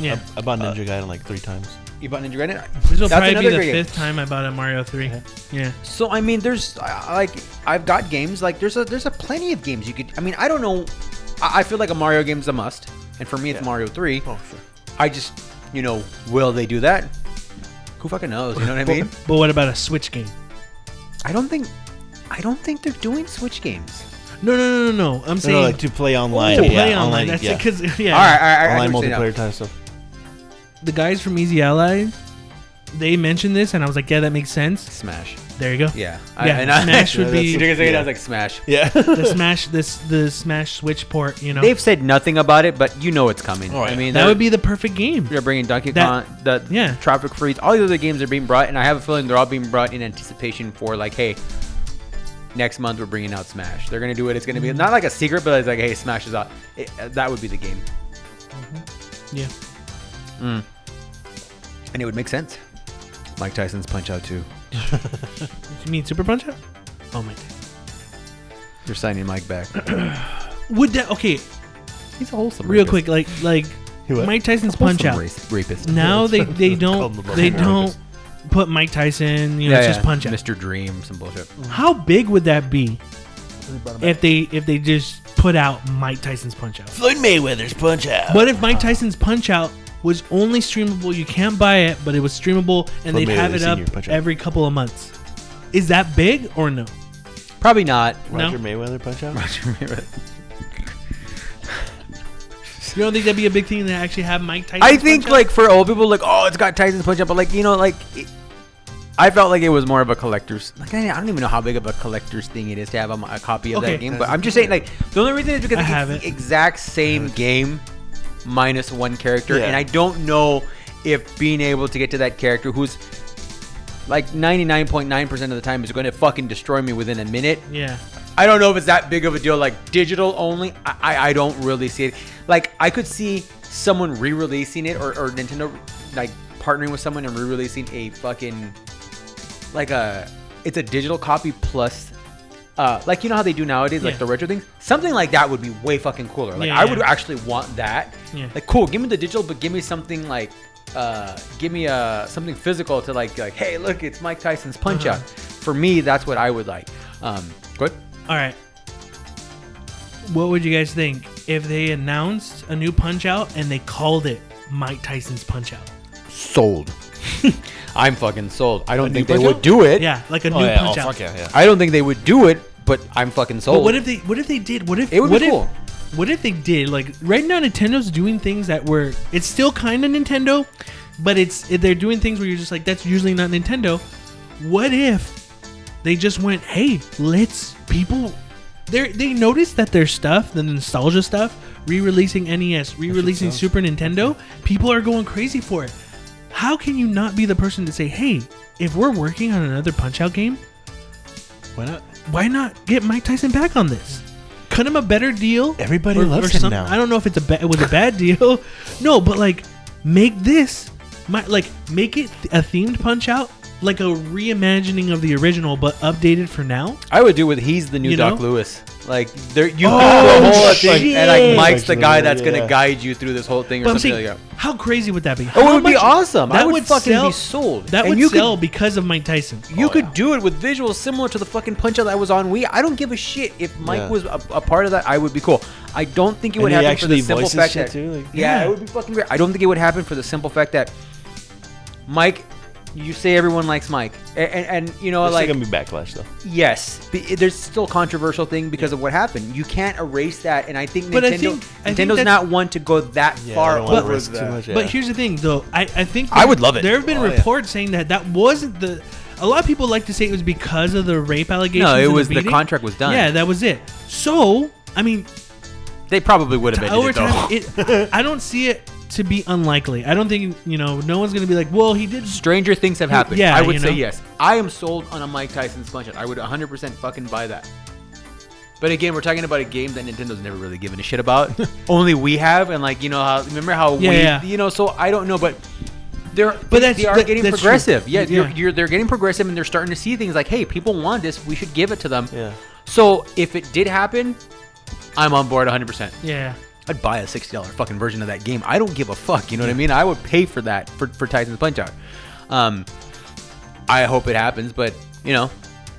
Yeah. I bought Ninja Gaiden like three times. You bought Ninja Gaiden? This will That's probably be the great game. fifth time I bought a Mario 3. Yeah. So I mean, there's uh, like I've got games like there's a there's a plenty of games you could. I mean, I don't know. I, I feel like a Mario game's a must, and for me, it's Yeah. Mario Three. Oh, sure. I just, you know, will they do that? Who fucking knows? You know what I mean? but what about a Switch game? I don't think, I don't think they're doing Switch games. No, no, no, no, no. I'm No, saying no, like to play oh, online. to yeah, play online. That's yeah. because [laughs] yeah, All right, all right, all right. online multiplayer type stuff. the guys from Easy Allies, they mentioned this, and I was like, yeah, that makes sense. Smash. There you go. Yeah. Yeah, and I, Smash [laughs] would be You took a second, I Yeah. was like Smash. Yeah. the Smash this the Smash Switch port. You know, They've said nothing about it, but you know it's coming. Oh, I mean, that would be the perfect game. They're bringing Donkey That- Kong, the yeah. Tropical Freeze, all the other games are being brought, and I have a feeling they're all being brought in anticipation for like, hey, next month we're bringing out Smash. They're gonna do it. It's gonna be Mm-hmm. not like a secret, but it's like, hey, Smash is out. It, uh, that would be the game, Yeah. and it would make sense. Mike Tyson's Punch Out too. [laughs] You mean Super Punch Out? Oh my. God. You're signing Mike back. [clears throat] Would that okay? He's a wholesome. Real rapist. quick, like like what? Mike Tyson's Punch Out. race- rapist. Now they [laughs] they Call don't him a they rapist. don't put Mike Tyson. You know, yeah, it's yeah. just Punch Out. Mr. Dream, some bullshit. How big would that be if they if they just put out Mike Tyson's Punch Out? Floyd Mayweather's Punch Out. What if Mike Tyson's Punch Out was only streamable? You can't buy it, but it was streamable, and they'd have it up Punch Out. every couple of months. Is that big or no? Probably not. No. Roger Mayweather Punch Out? Roger Mayweather. You don't think that'd be a big thing to actually have Mike Tyson? I think like for old people, like oh, it's got Tyson's Punch Out, but like you know, like it, I felt like it was more of a collector's. Like I, I don't even know how big of a collector's thing it is to have a, a copy of Okay. that game. But I'm just saying, like the only reason is because I it's have the exact same game minus one character, Yeah. and I don't know if being able to get to that character who's like 99.9% of the time is going to fucking destroy me within a minute. Yeah. I don't know if it's that big of a deal. Like digital only, I, I, I don't really see it. Like I could see someone re-releasing it or, or Nintendo like partnering with someone and re-releasing a fucking like a it's a digital copy plus uh like you know how they do nowadays like Yeah. the retro things something like that would be way fucking cooler like Yeah, i would actually want that Yeah. like cool give me the digital but give me something like uh give me uh something physical to like like hey look it's mike tyson's punch Uh-huh. out for me that's what i would like um good All right. What would you guys think if they announced a new Punch Out and they called it Mike Tyson's Punch Out? sold. [laughs] I'm fucking sold. I don't A think they would Out? do it. Yeah, like a Oh, new yeah. Punch Oh, Out. fuck yeah, yeah. I don't think they would do it, but I'm fucking sold. But what if they what if they did? What if It would be what if, cool. What if they did? Like right now Nintendo's doing things that were it's still kind of Nintendo, but it's they're doing things where you're just like that's usually not Nintendo. What if they just went, "Hey, let's people they they noticed that their stuff, the nostalgia stuff, re-releasing NES, re-releasing. Super Nintendo, people are going crazy for it. How can you not be the person to say, "Hey, if we're working on another Punch-Out game, Why not? why not get Mike Tyson back on this? Cut him a better deal. Everybody loves him now. I don't know if it's a ba- it was a bad deal. [laughs] No, but like make this my like make it a themed punch out, like a reimagining of the original but updated for now. I would do with he's the new You Doc know? Louis. Like there, you Oh, have the whole thing, and like Mike's the guy that's gonna guide you through this whole thing or But I'm something saying, like that. how crazy would that be? Oh, it would be much- awesome. I That would, would fucking sell- be sold. That And would you sell Could, because of Mike Tyson. you Oh, could yeah. do it with visuals similar to the fucking punch out that was on Wii. I don't give a shit if Mike Yeah. was a, a part of that. I would be cool. I don't think it And would he happen for the actually simple voices fact shit that too, like- yeah, Yeah. it would be fucking great. I don't think it would happen for the simple fact that Mike, you say everyone likes Mike, and, and, and you know, There's like gonna be backlash though. yes, b- there's still controversial thing because of what happened. You can't erase that, and I think But I Nintendo, think- I think Nintendo's that's- not one to go that Yeah, far I don't wanna over risk too that. much. But here's the thing, though. I, I think I would love it. There have been Oh, yeah. reports saying that that wasn't the. A lot of people like to say it was because of the rape allegations. No, it and was the beating. contract was done. Yeah, that was it. So, I mean, They probably would have ended over it though. time, it, I don't see it to be unlikely. I don't think you know. No one's gonna be like, well, he did. Stranger things have happened. Yeah, I would you say yes. I am sold on a Mike Tyson's punch out. I would 100% fucking buy that. But again, we're talking about a game that Nintendo's never really given a shit about. [laughs] Only we have, and like you know how remember how Yeah, we, yeah. you know. So I don't know, but they're But they, that's- they are that- getting that's true. progressive. Yeah, You're, you're they're getting progressive, and they're starting to see things like, hey, people want this. We should give it to them. Yeah. So if it did happen, I'm on board 100%. Yeah. I'd buy a sixty dollar fucking version of that game. I don't give a fuck. You know what I mean? I would pay for that for for Tyson's Punch Out. Um, I hope it happens, but you know,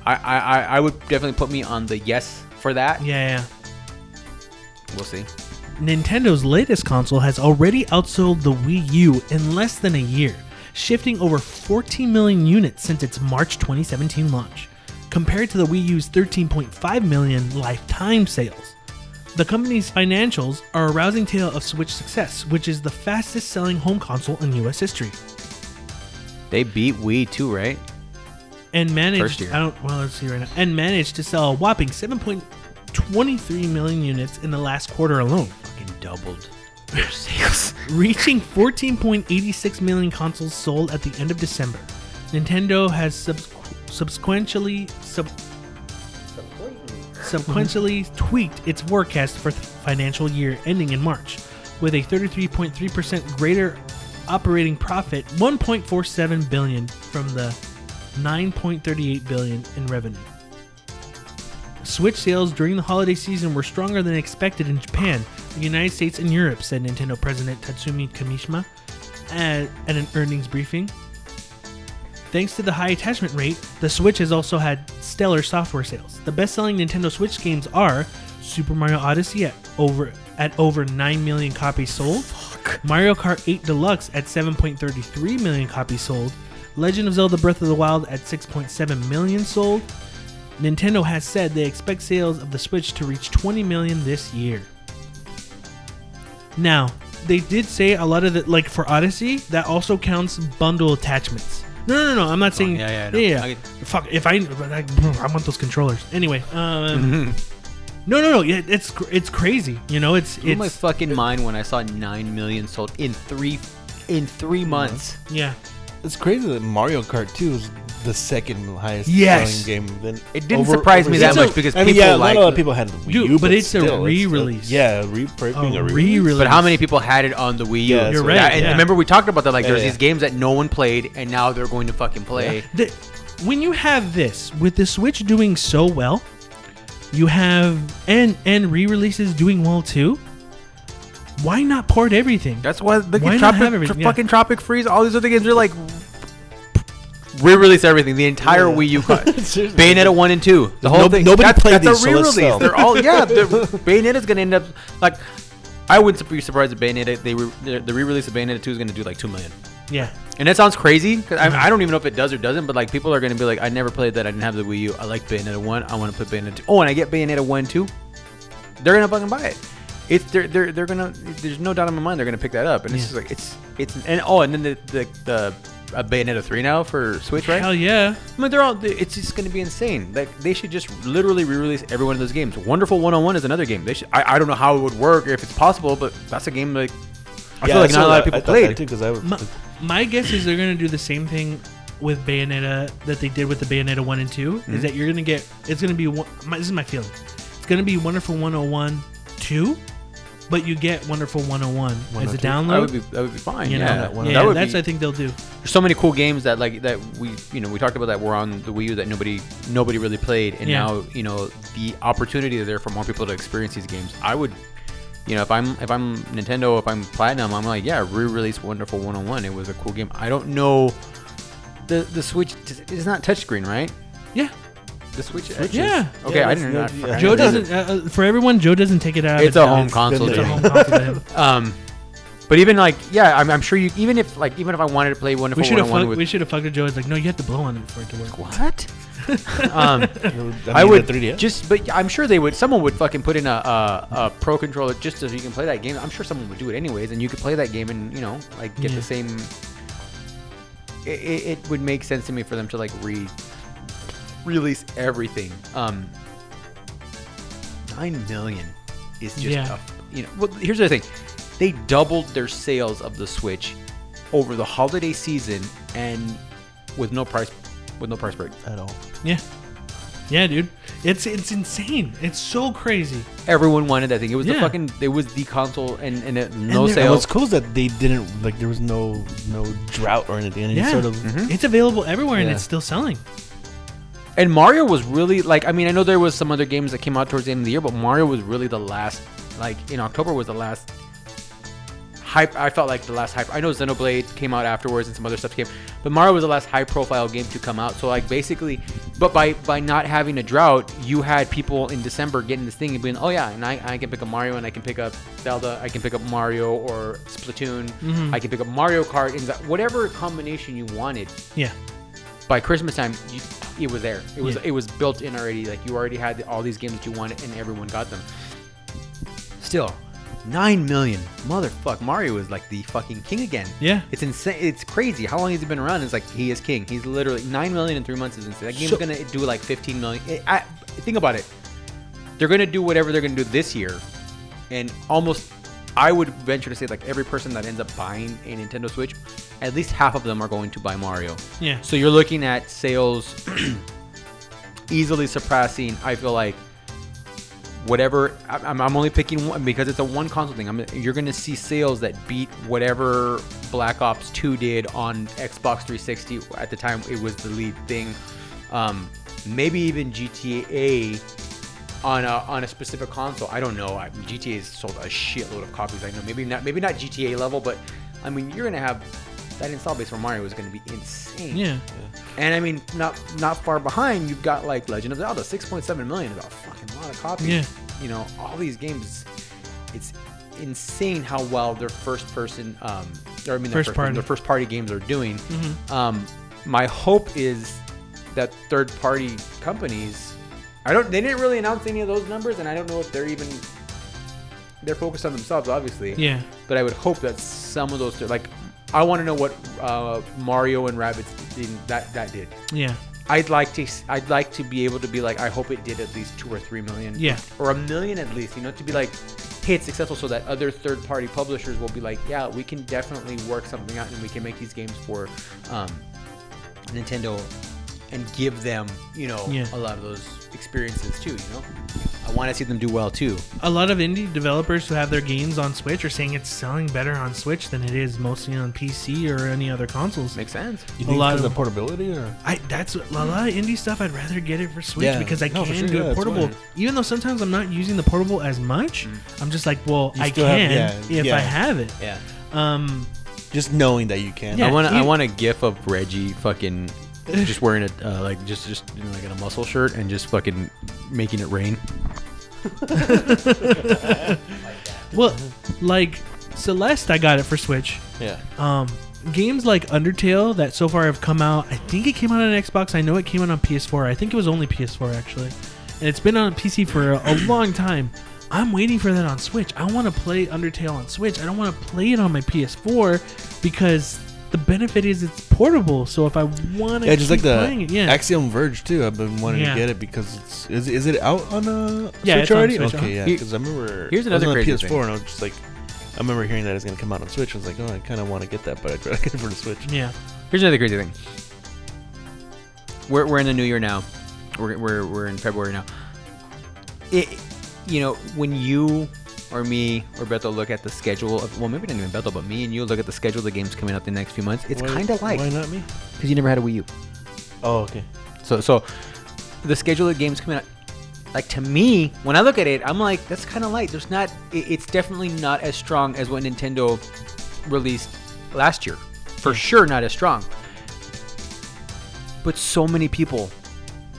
I I I- I would definitely put me on the yes for that. Yeah. Yeah. We'll see. Nintendo's latest console has already outsold the Wii U in less than a year, shifting over 14 million units since its March 2017 launch, compared to the Wii U's 13.5 million lifetime sales. The company's financials are a rousing tale of Switch success, which is the fastest selling home console in US history. They beat Wii too, right? And managed First year. I don't well let's see right now. And managed to sell a whopping 7.23 million units in the last quarter alone. Fucking doubled their [laughs] sales. reaching 14.86 million consoles sold at the end of December. Nintendo has subs- subsequently sub- subsequently tweaked its forecast for the financial year ending in March, with a 33.3% greater operating profit, 1.47 billion from the 9.38 billion in revenue. Switch sales during the holiday season were stronger than expected in Japan, the United States, and Europe, said Nintendo President Tatsumi Kimishima at an earnings briefing. Thanks to the high attachment rate, the Switch has also had stellar software sales. The best-selling Nintendo Switch games are Super Mario Odyssey at over at over 9 million copies sold, Mario Kart 8 Deluxe at 7.33 million copies sold, Legend of Zelda Breath of the Wild at 6.7 million sold, Nintendo has said they expect sales of the Switch to reach 20 million this year. Now, they did say a lot of the like for Odyssey that also counts bundle attachments. No, no, no, no I'm not saying. yeah, yeah, I know. yeah. I Fuck, if I, but I, I want those controllers. Anyway, um, [laughs] no, no, no, yeah, it's cr- it's crazy. You know, it's Blew my it's fucking mind when I saw nine million sold in three in three months. yeah. It's crazy that Mario Kart 2 is the second highest Yes. selling game. Then It didn't surprise me that Zelda. much because I mean, people yeah, like a lot it. of people had the Wii Dude, U, but it's a still, still- re-release. yeah, re- being A a re-release. re-release. But how many people had it on the Wii U? Yeah, that's You're what- right, and yeah. remember we talked about that. Like, Yeah, there's yeah. these games that no one played, and now they're going to fucking play. The, when you have this with the Switch doing so well, you have and and re-releases doing well too. Why not port everything? That's why the Why not Tropic, have everything? tr- Yeah. fucking Tropic Freeze, all these other games are like re-release everything, the entire. Wii U cut. [laughs] Bayonetta one and two, the whole Nob- thing. nobody that's, played that's these, a so let's re-release. sell. They're all yeah. [laughs] they're- Bayonetta's gonna end up like. I wouldn't be surprised if Bayonetta they re, the, the re-release of Bayonetta two is gonna do like two million. yeah, And that sounds crazy because I, mm-hmm. I don't even know if it does or doesn't. But like people are gonna be like, I never played that. I didn't have the Wii U. I like Bayonetta one. I want to play Bayonetta two. Oh, and I get Bayonetta one too. They're gonna fucking buy it. It's they're they're they're gonna. There's no doubt in my mind they're gonna pick that up. And it's just like it's it's and oh, and then the the the uh, Bayonetta three now for Switch, right? hell yeah. I mean, they're all. It's just going to be insane. Like they should just literally re-release every one of those games. Wonderful 101 is another game. They should. I, I don't know how it would work or if it's possible, but that's a game like I Yeah, feel like saw not a lot of people I thought that played. too because I My, my guess is they're gonna do the same thing with Bayonetta that they did with the Bayonetta one and 2 Mm-hmm. Is that you're gonna get? It's gonna be one. My, this is my feeling. It's gonna be Wonderful 101 two, but you get Wonderful 101 as a 102? download. That would be that would be fine. you know, yeah, that yeah, that would that's be, I think they'll do. There's so many cool games that like that we you know we talked about that were on the Wii U that nobody nobody really played, and Yeah. now you know the opportunity there for more people to experience these games. I would. You know, if I'm if I'm Nintendo, if I'm Platinum, I'm like, yeah, re-release Wonderful 101. It was a cool game. I don't know. The the Switch is not touchscreen, right? Yeah, The Switch. Switch yeah. Okay, Yeah, I didn't. no- I yeah. forgot. Joe doesn't. Uh, uh, for everyone, Joe doesn't take it out. It's of a home its console. It's a been home console to. [laughs] Um, But even like, yeah, I'm, I'm sure you. Even if like, even if I wanted to play one, We should have 101 fucked, with we should have fucked with Joe. It's like, no, you have to blow on it for it to work. what? [laughs] um, I, I would the 3DS. just, but I'm sure they would. Someone would fucking put in a, a, a pro controller just so you can play that game. I'm sure someone would do it anyways, and you could play that game and you know like get Yeah. the same. It, it, it would make sense to me for them to like re release everything. Um, nine million is just Yeah. a, you know. Well, here's the thing: they doubled their sales of the Switch over the holiday season and with no price with no price break. at all. Yeah, yeah, dude. It's it's insane. It's so crazy. Everyone wanted that thing. It was the fucking. It was the console, and and it, no and and sales. What's cool is that they didn't like there was no no drought or anything. Any Yeah. sort of Mhm. It's available everywhere and it's still selling. And Mario was really like. I mean, I know there was some other games that came out towards the end of the year, but Mario was really the last. Like in October was the last hype. I felt like the last hype. I know Xenoblade came out afterwards and some other stuff came, but Mario was the last high-profile game to come out. So like basically, but by by not having a drought, you had people in December getting this thing and being, oh yeah, and I, I can pick up Mario and I can pick up Zelda, I can pick up Mario or Splatoon, mm-hmm. I can pick up Mario Kart, and whatever combination you wanted. Yeah, by Christmas time, you, it was there. It was Yeah. it was built in already. Like you already had all these games that you wanted, and everyone got them. Still, nine million, motherfuck. Mario is like the fucking king again. Yeah. it's insane. It's crazy. How long has he been around? It's like he is king. He's literally nine million in three months is insane. That game's So- gonna do like fifteen million. I, I, think about it. They're gonna do whatever they're gonna do this year, and almost. I would venture to say like every person that ends up buying a Nintendo Switch, at least half of them are going to buy Mario. yeah. So you're looking at sales [clears throat] easily surpassing. I feel like whatever. I'm, I'm only picking one because it's a one console thing. I'm, you're gonna see sales that beat whatever Black Ops 2 did on Xbox 360 at the time. It was the lead thing. Um, maybe even GTA on a on a specific console. I don't know. I, GTA has sold a shitload of copies. I know. Maybe not. Maybe not GTA level, but I mean, you're gonna have that install base for Mario is gonna be insane. Yeah. And I mean, not not far behind, you've got like Legend of Zelda, 6.7 million is a fucking lot of copies. Yeah. You know, all these games, it's insane how well their first person, um, or I mean, their First first, party. their first party games are doing. Mhm. Um, my hope is that third party companies, I don't, they didn't really announce any of those numbers, and I don't know if they're even, they're focused on themselves, obviously Yeah. but I would hope that some of those like I want to know what uh, Mario and Rabbids did, that that did. Yeah. I'd like to I'd like to be able to be like I hope it did at least two or three million. Yeah. Or a million at least. You know, to be like, hey, it's successful, so that other third party publishers will be like, yeah, we can definitely work something out and we can make these games for um, Nintendo and give them you know Yeah. a lot of those experiences too. You know, I want to see them do well too. A lot of indie developers who have their games on Switch are saying it's selling better on Switch than it is mostly on PC or any other consoles. Makes sense. You A lot of- the portability or I that's a lot of indie stuff. I'd rather get it for Switch Yeah. because I No, can sure, do yeah, it portable. Even though sometimes I'm not using the portable as much, I'm just like, well, You I can have- yeah, if yeah. I have it. Yeah. Um, just knowing that you can. Yeah. I want to. I want a gif of Reggie fucking just wearing a uh, like just just you know, like in a muscle shirt and just fucking making it rain. [laughs] well, like Celeste, I got it for Switch. Yeah. Um, games like Undertale that so far have come out. I think it came out on Xbox. I know it came out on PS4. I think it was only PS4 actually, and it's been on PC for a, a long time. I'm waiting for that on Switch. I want to play Undertale on Switch. I don't want to play it on my PS4 because the benefit is it's portable. So if I want to, Yeah, just like the playing it, yeah, Axiom Verge too. I've been wanting Yeah. to get it because it's is, is it out on a Yeah, Switch it's on already? Switch, okay, uh-huh. yeah. Because I remember here's it was another on crazy PS4 thing. and I was just like, I remember hearing that it's gonna come out on Switch. I was like, oh, I kind of want to get that, but I'd rather [laughs] get it for the Switch. yeah, Here's another crazy thing. We're, we're in the new year now. We're, we're, we're in February now. It, you know, when you or me or Beto look at the schedule of, well, maybe not even Beto, but me and you look at the schedule of the games coming out the next few months, it's Why- kind of like, why not me? because you never had a Wii U. Oh, okay. So, so the schedule of games coming out, like to me, when I look at it, I'm like, that's kind of light. There's not, it, it's definitely not as strong as what Nintendo released last year. For sure, not as strong. But so many people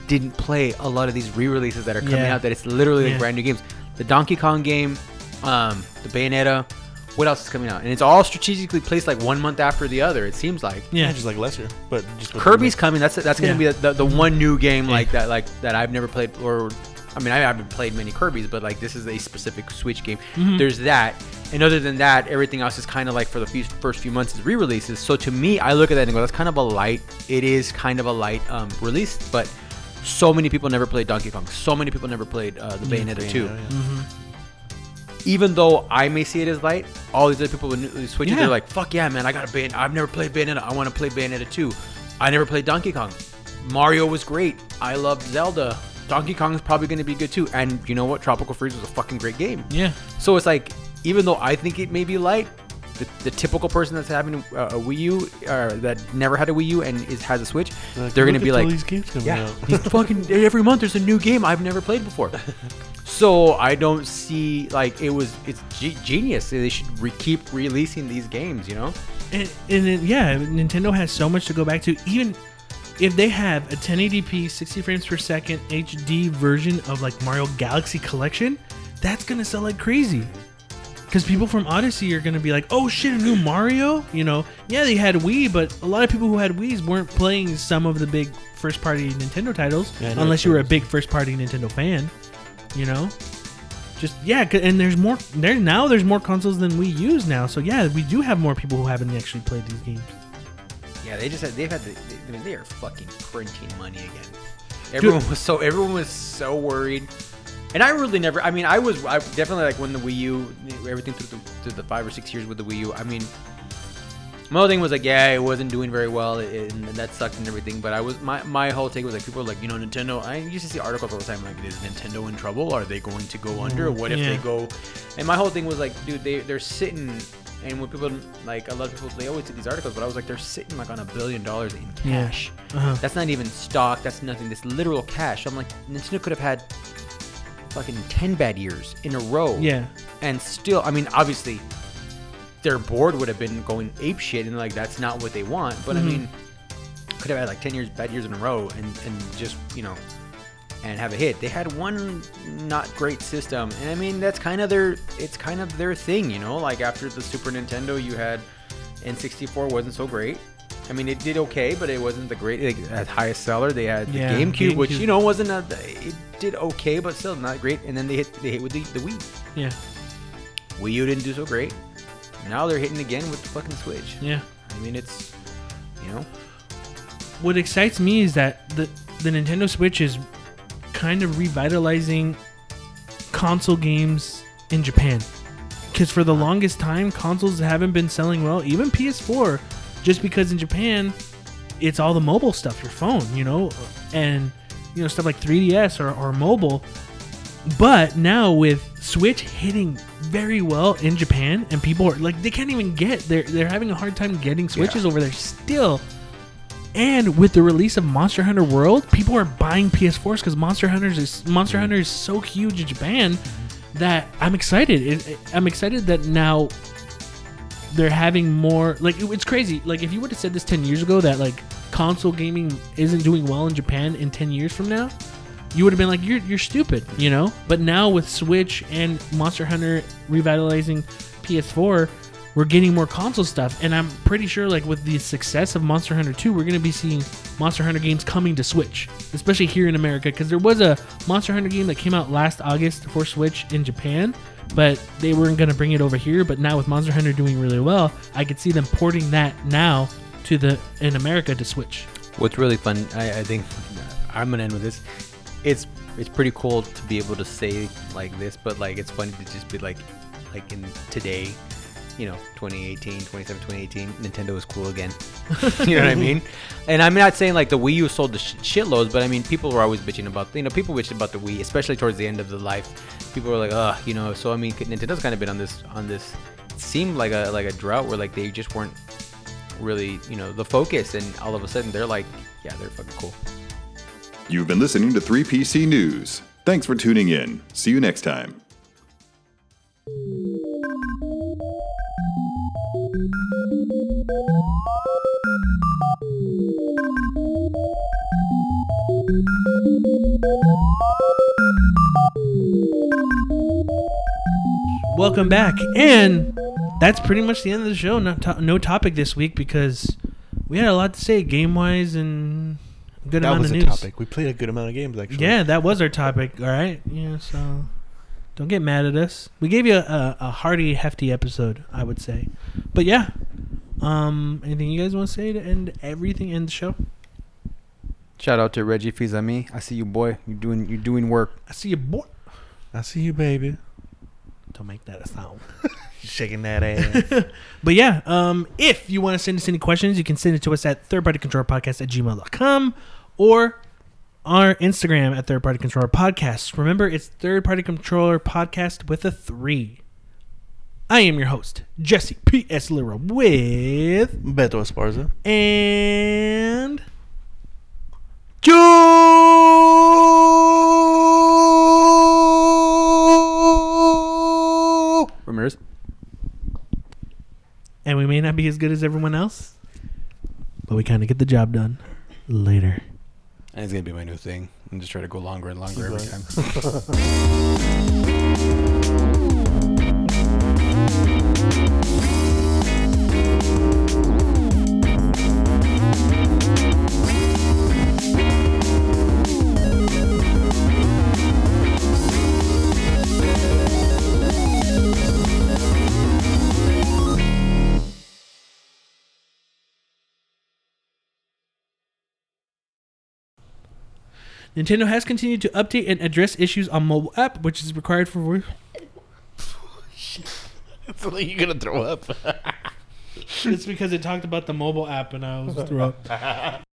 didn't play a lot of these re-releases that are coming Yeah. out that it's literally like Yeah. brand new games. The Donkey Kong game, um, the Bayonetta, what else is coming out? And it's all strategically placed like one month after the other. It seems like. Yeah, Yeah. just like lesser, but just Kirby's coming. That's that's gonna Yeah. be the, the, the one new game like that like that I've never played or I mean I haven't played many Kirby's, but like this is a specific Switch game. Mm-hmm. There's that, and other than that, everything else is kind of like for the few, first few months is re-releases. So to me, I look at that and go, that's kind of a light. It is kind of a light um, release, but so many people never played Donkey Kong. So many people never played uh, the Bayonetta 2 Bayonetta, yeah. Even though I may see it as light, all these other people with switch Yeah. they're like, "Fuck yeah, man! I got a Bayon. I've never played Bayonetta. I want to play Bayonetta 2. I never played Donkey Kong. Mario was great. I loved Zelda. Donkey Kong is probably going to be good too. And you know what? Tropical Freeze was a fucking great game. Yeah. So it's like, even though I think it may be light, the, the typical person that's having a, a Wii U or that never had a Wii U and is, has a Switch, Like, they're going to be like, these games coming yeah, out. fucking every month there's a new game I've never played before. [laughs] So I don't see like it was it's ge- genius. They should re- keep releasing these games, you know. And, and then, yeah, Nintendo has so much to go back to. Even if they have a 1080p, 60 frames per second HD version of like Mario Galaxy Collection, that's gonna sell like crazy. Because people from Odyssey are gonna be like, "Oh shit, a new Mario!" You know, yeah, they had Wii, but a lot of people who had Wii's weren't playing some of the big first-party Nintendo titles, Yeah, I know unless you were a big first-party Nintendo fan. You know, just yeah and there's more. There now, there's more consoles than we use now. So yeah, we do have more people who haven't actually played these games. Yeah, they just had, they've had the, they, I mean, they are fucking printing money again. Everyone was so everyone was so worried, and I really never. I mean, I was I definitely like when the Wii U everything through the, through the five or six years with the Wii U. I mean, my whole thing was like, yeah, it wasn't doing very well, and that sucked and everything. But I was my my whole take was like, people were like, you know, Nintendo. I used to see articles all the time like, is Nintendo in trouble? Are they going to go under? What if yeah. they go? And my whole thing was like, dude, they they're sitting. And when people like a lot of people, they always see these articles, but I was like, they're sitting like on a billion dollars in Yeah. cash. Uh-huh. That's not even stock. That's nothing. This literal cash. I'm like, Nintendo could have had fucking ten bad years in a row. Yeah. And still, I mean, obviously, their board would have been going ape shit, and like that's not what they want. But Mhm. I mean, could have had like ten years bad years in a row, and and just you know, and have a hit. They had one not great system, and I mean that's kind of their it's kind of their thing, you know. Like after the Super Nintendo, you had N64 wasn't so great. I mean, it did okay, but it wasn't the great like, highest seller. They had the Yeah, GameCube, which you know wasn't a it did okay, but still not great. And then they hit they hit with the, the Wii. Yeah. Wii U didn't do so great. Now they're hitting again with the fucking Switch. Yeah. I mean, it's you know, What excites me is that the the Nintendo Switch is kind of revitalizing console games in Japan. Because for the longest time, consoles haven't been selling well, even PS4, just because in Japan, it's all the mobile stuff, your phone, you know, and you know stuff like 3DS or, or mobile. But now with Switch hitting very well in Japan, and people are like they can't even get they're they're having a hard time getting Switches over there still. And with the release of Monster Hunter World, people are buying PS4s because Monster Hunters is Monster mm. Hunter is so huge in Japan that I'm excited. It, it- I'm excited that now they're having more. Like it- it's crazy. Like if you would have said this ten years ago that like console gaming isn't doing well in Japan in ten years from now, you would have been like you're you're stupid, you know. But now with Switch and Monster Hunter revitalizing PS4, we're getting more console stuff, and I'm pretty sure like with the success of Monster Hunter 2, we're gonna be seeing Monster Hunter games coming to Switch, especially here in America, because there was a Monster Hunter game that came out last August for Switch in Japan. But they weren't gonna bring it over here. But now with Monster Hunter doing really well, I could see them porting that now to the in America to Switch. what's really fun, I, I think I'm gonna end with this. It's it's pretty cool to be able to say like this, but like it's funny to just be like, like in today, you know, 2018, 27, 2018, Nintendo is cool again. [laughs] you know what I mean? And I'm not saying like the Wii U sold the sh- shitloads, but I mean people were always bitching about, you know, people bitched about the Wii, especially towards the end of the life. People were like, ugh, you know. So I mean, Nintendo's kind of been on this on this. Seemed like a like a drought where like they just weren't really, you know, the focus, and all of a sudden they're like, yeah, they're fucking cool. You've been listening to 3PC News. Thanks for tuning in. See you next time. Welcome back, and that's pretty much the end of the show. Not to- no topic this week because we had a lot to say game wise and good that amount was of a news. topic. We played a good amount of games actually. Yeah, that was our topic. All right. Yeah. So don't get mad at us. We gave you a, a, a hearty, hefty episode, I would say. But yeah. Um. Anything you guys want to say to end everything in the show? Shout out to Reggie Fils-Aimé. I see you, boy. You doing you doing work. I see you, boy. I see you, baby. Don't make that a sound. [laughs] Shaking that ass. [laughs] But yeah, um, if you want to send us any questions, you can send it to us at thirdpartycontrollerpodcast at gmail.com or our Instagram at Third Party Controller Podcast. Remember, it's Third Party Controller Podcast with a three. I am your host, Jesse P.S. Lira with Beto Esparza. and Joe. Ramirez. And we may not be as good as everyone else, but we kind of get the job done. Later. And it's gonna be my new thing. I'm just trying to go longer and longer every time. [laughs] Nintendo has continued to update and address issues on mobile app, which is required for voice. It's like you're gonna throw up. it's because it talked about the mobile app and I was throw up. [laughs]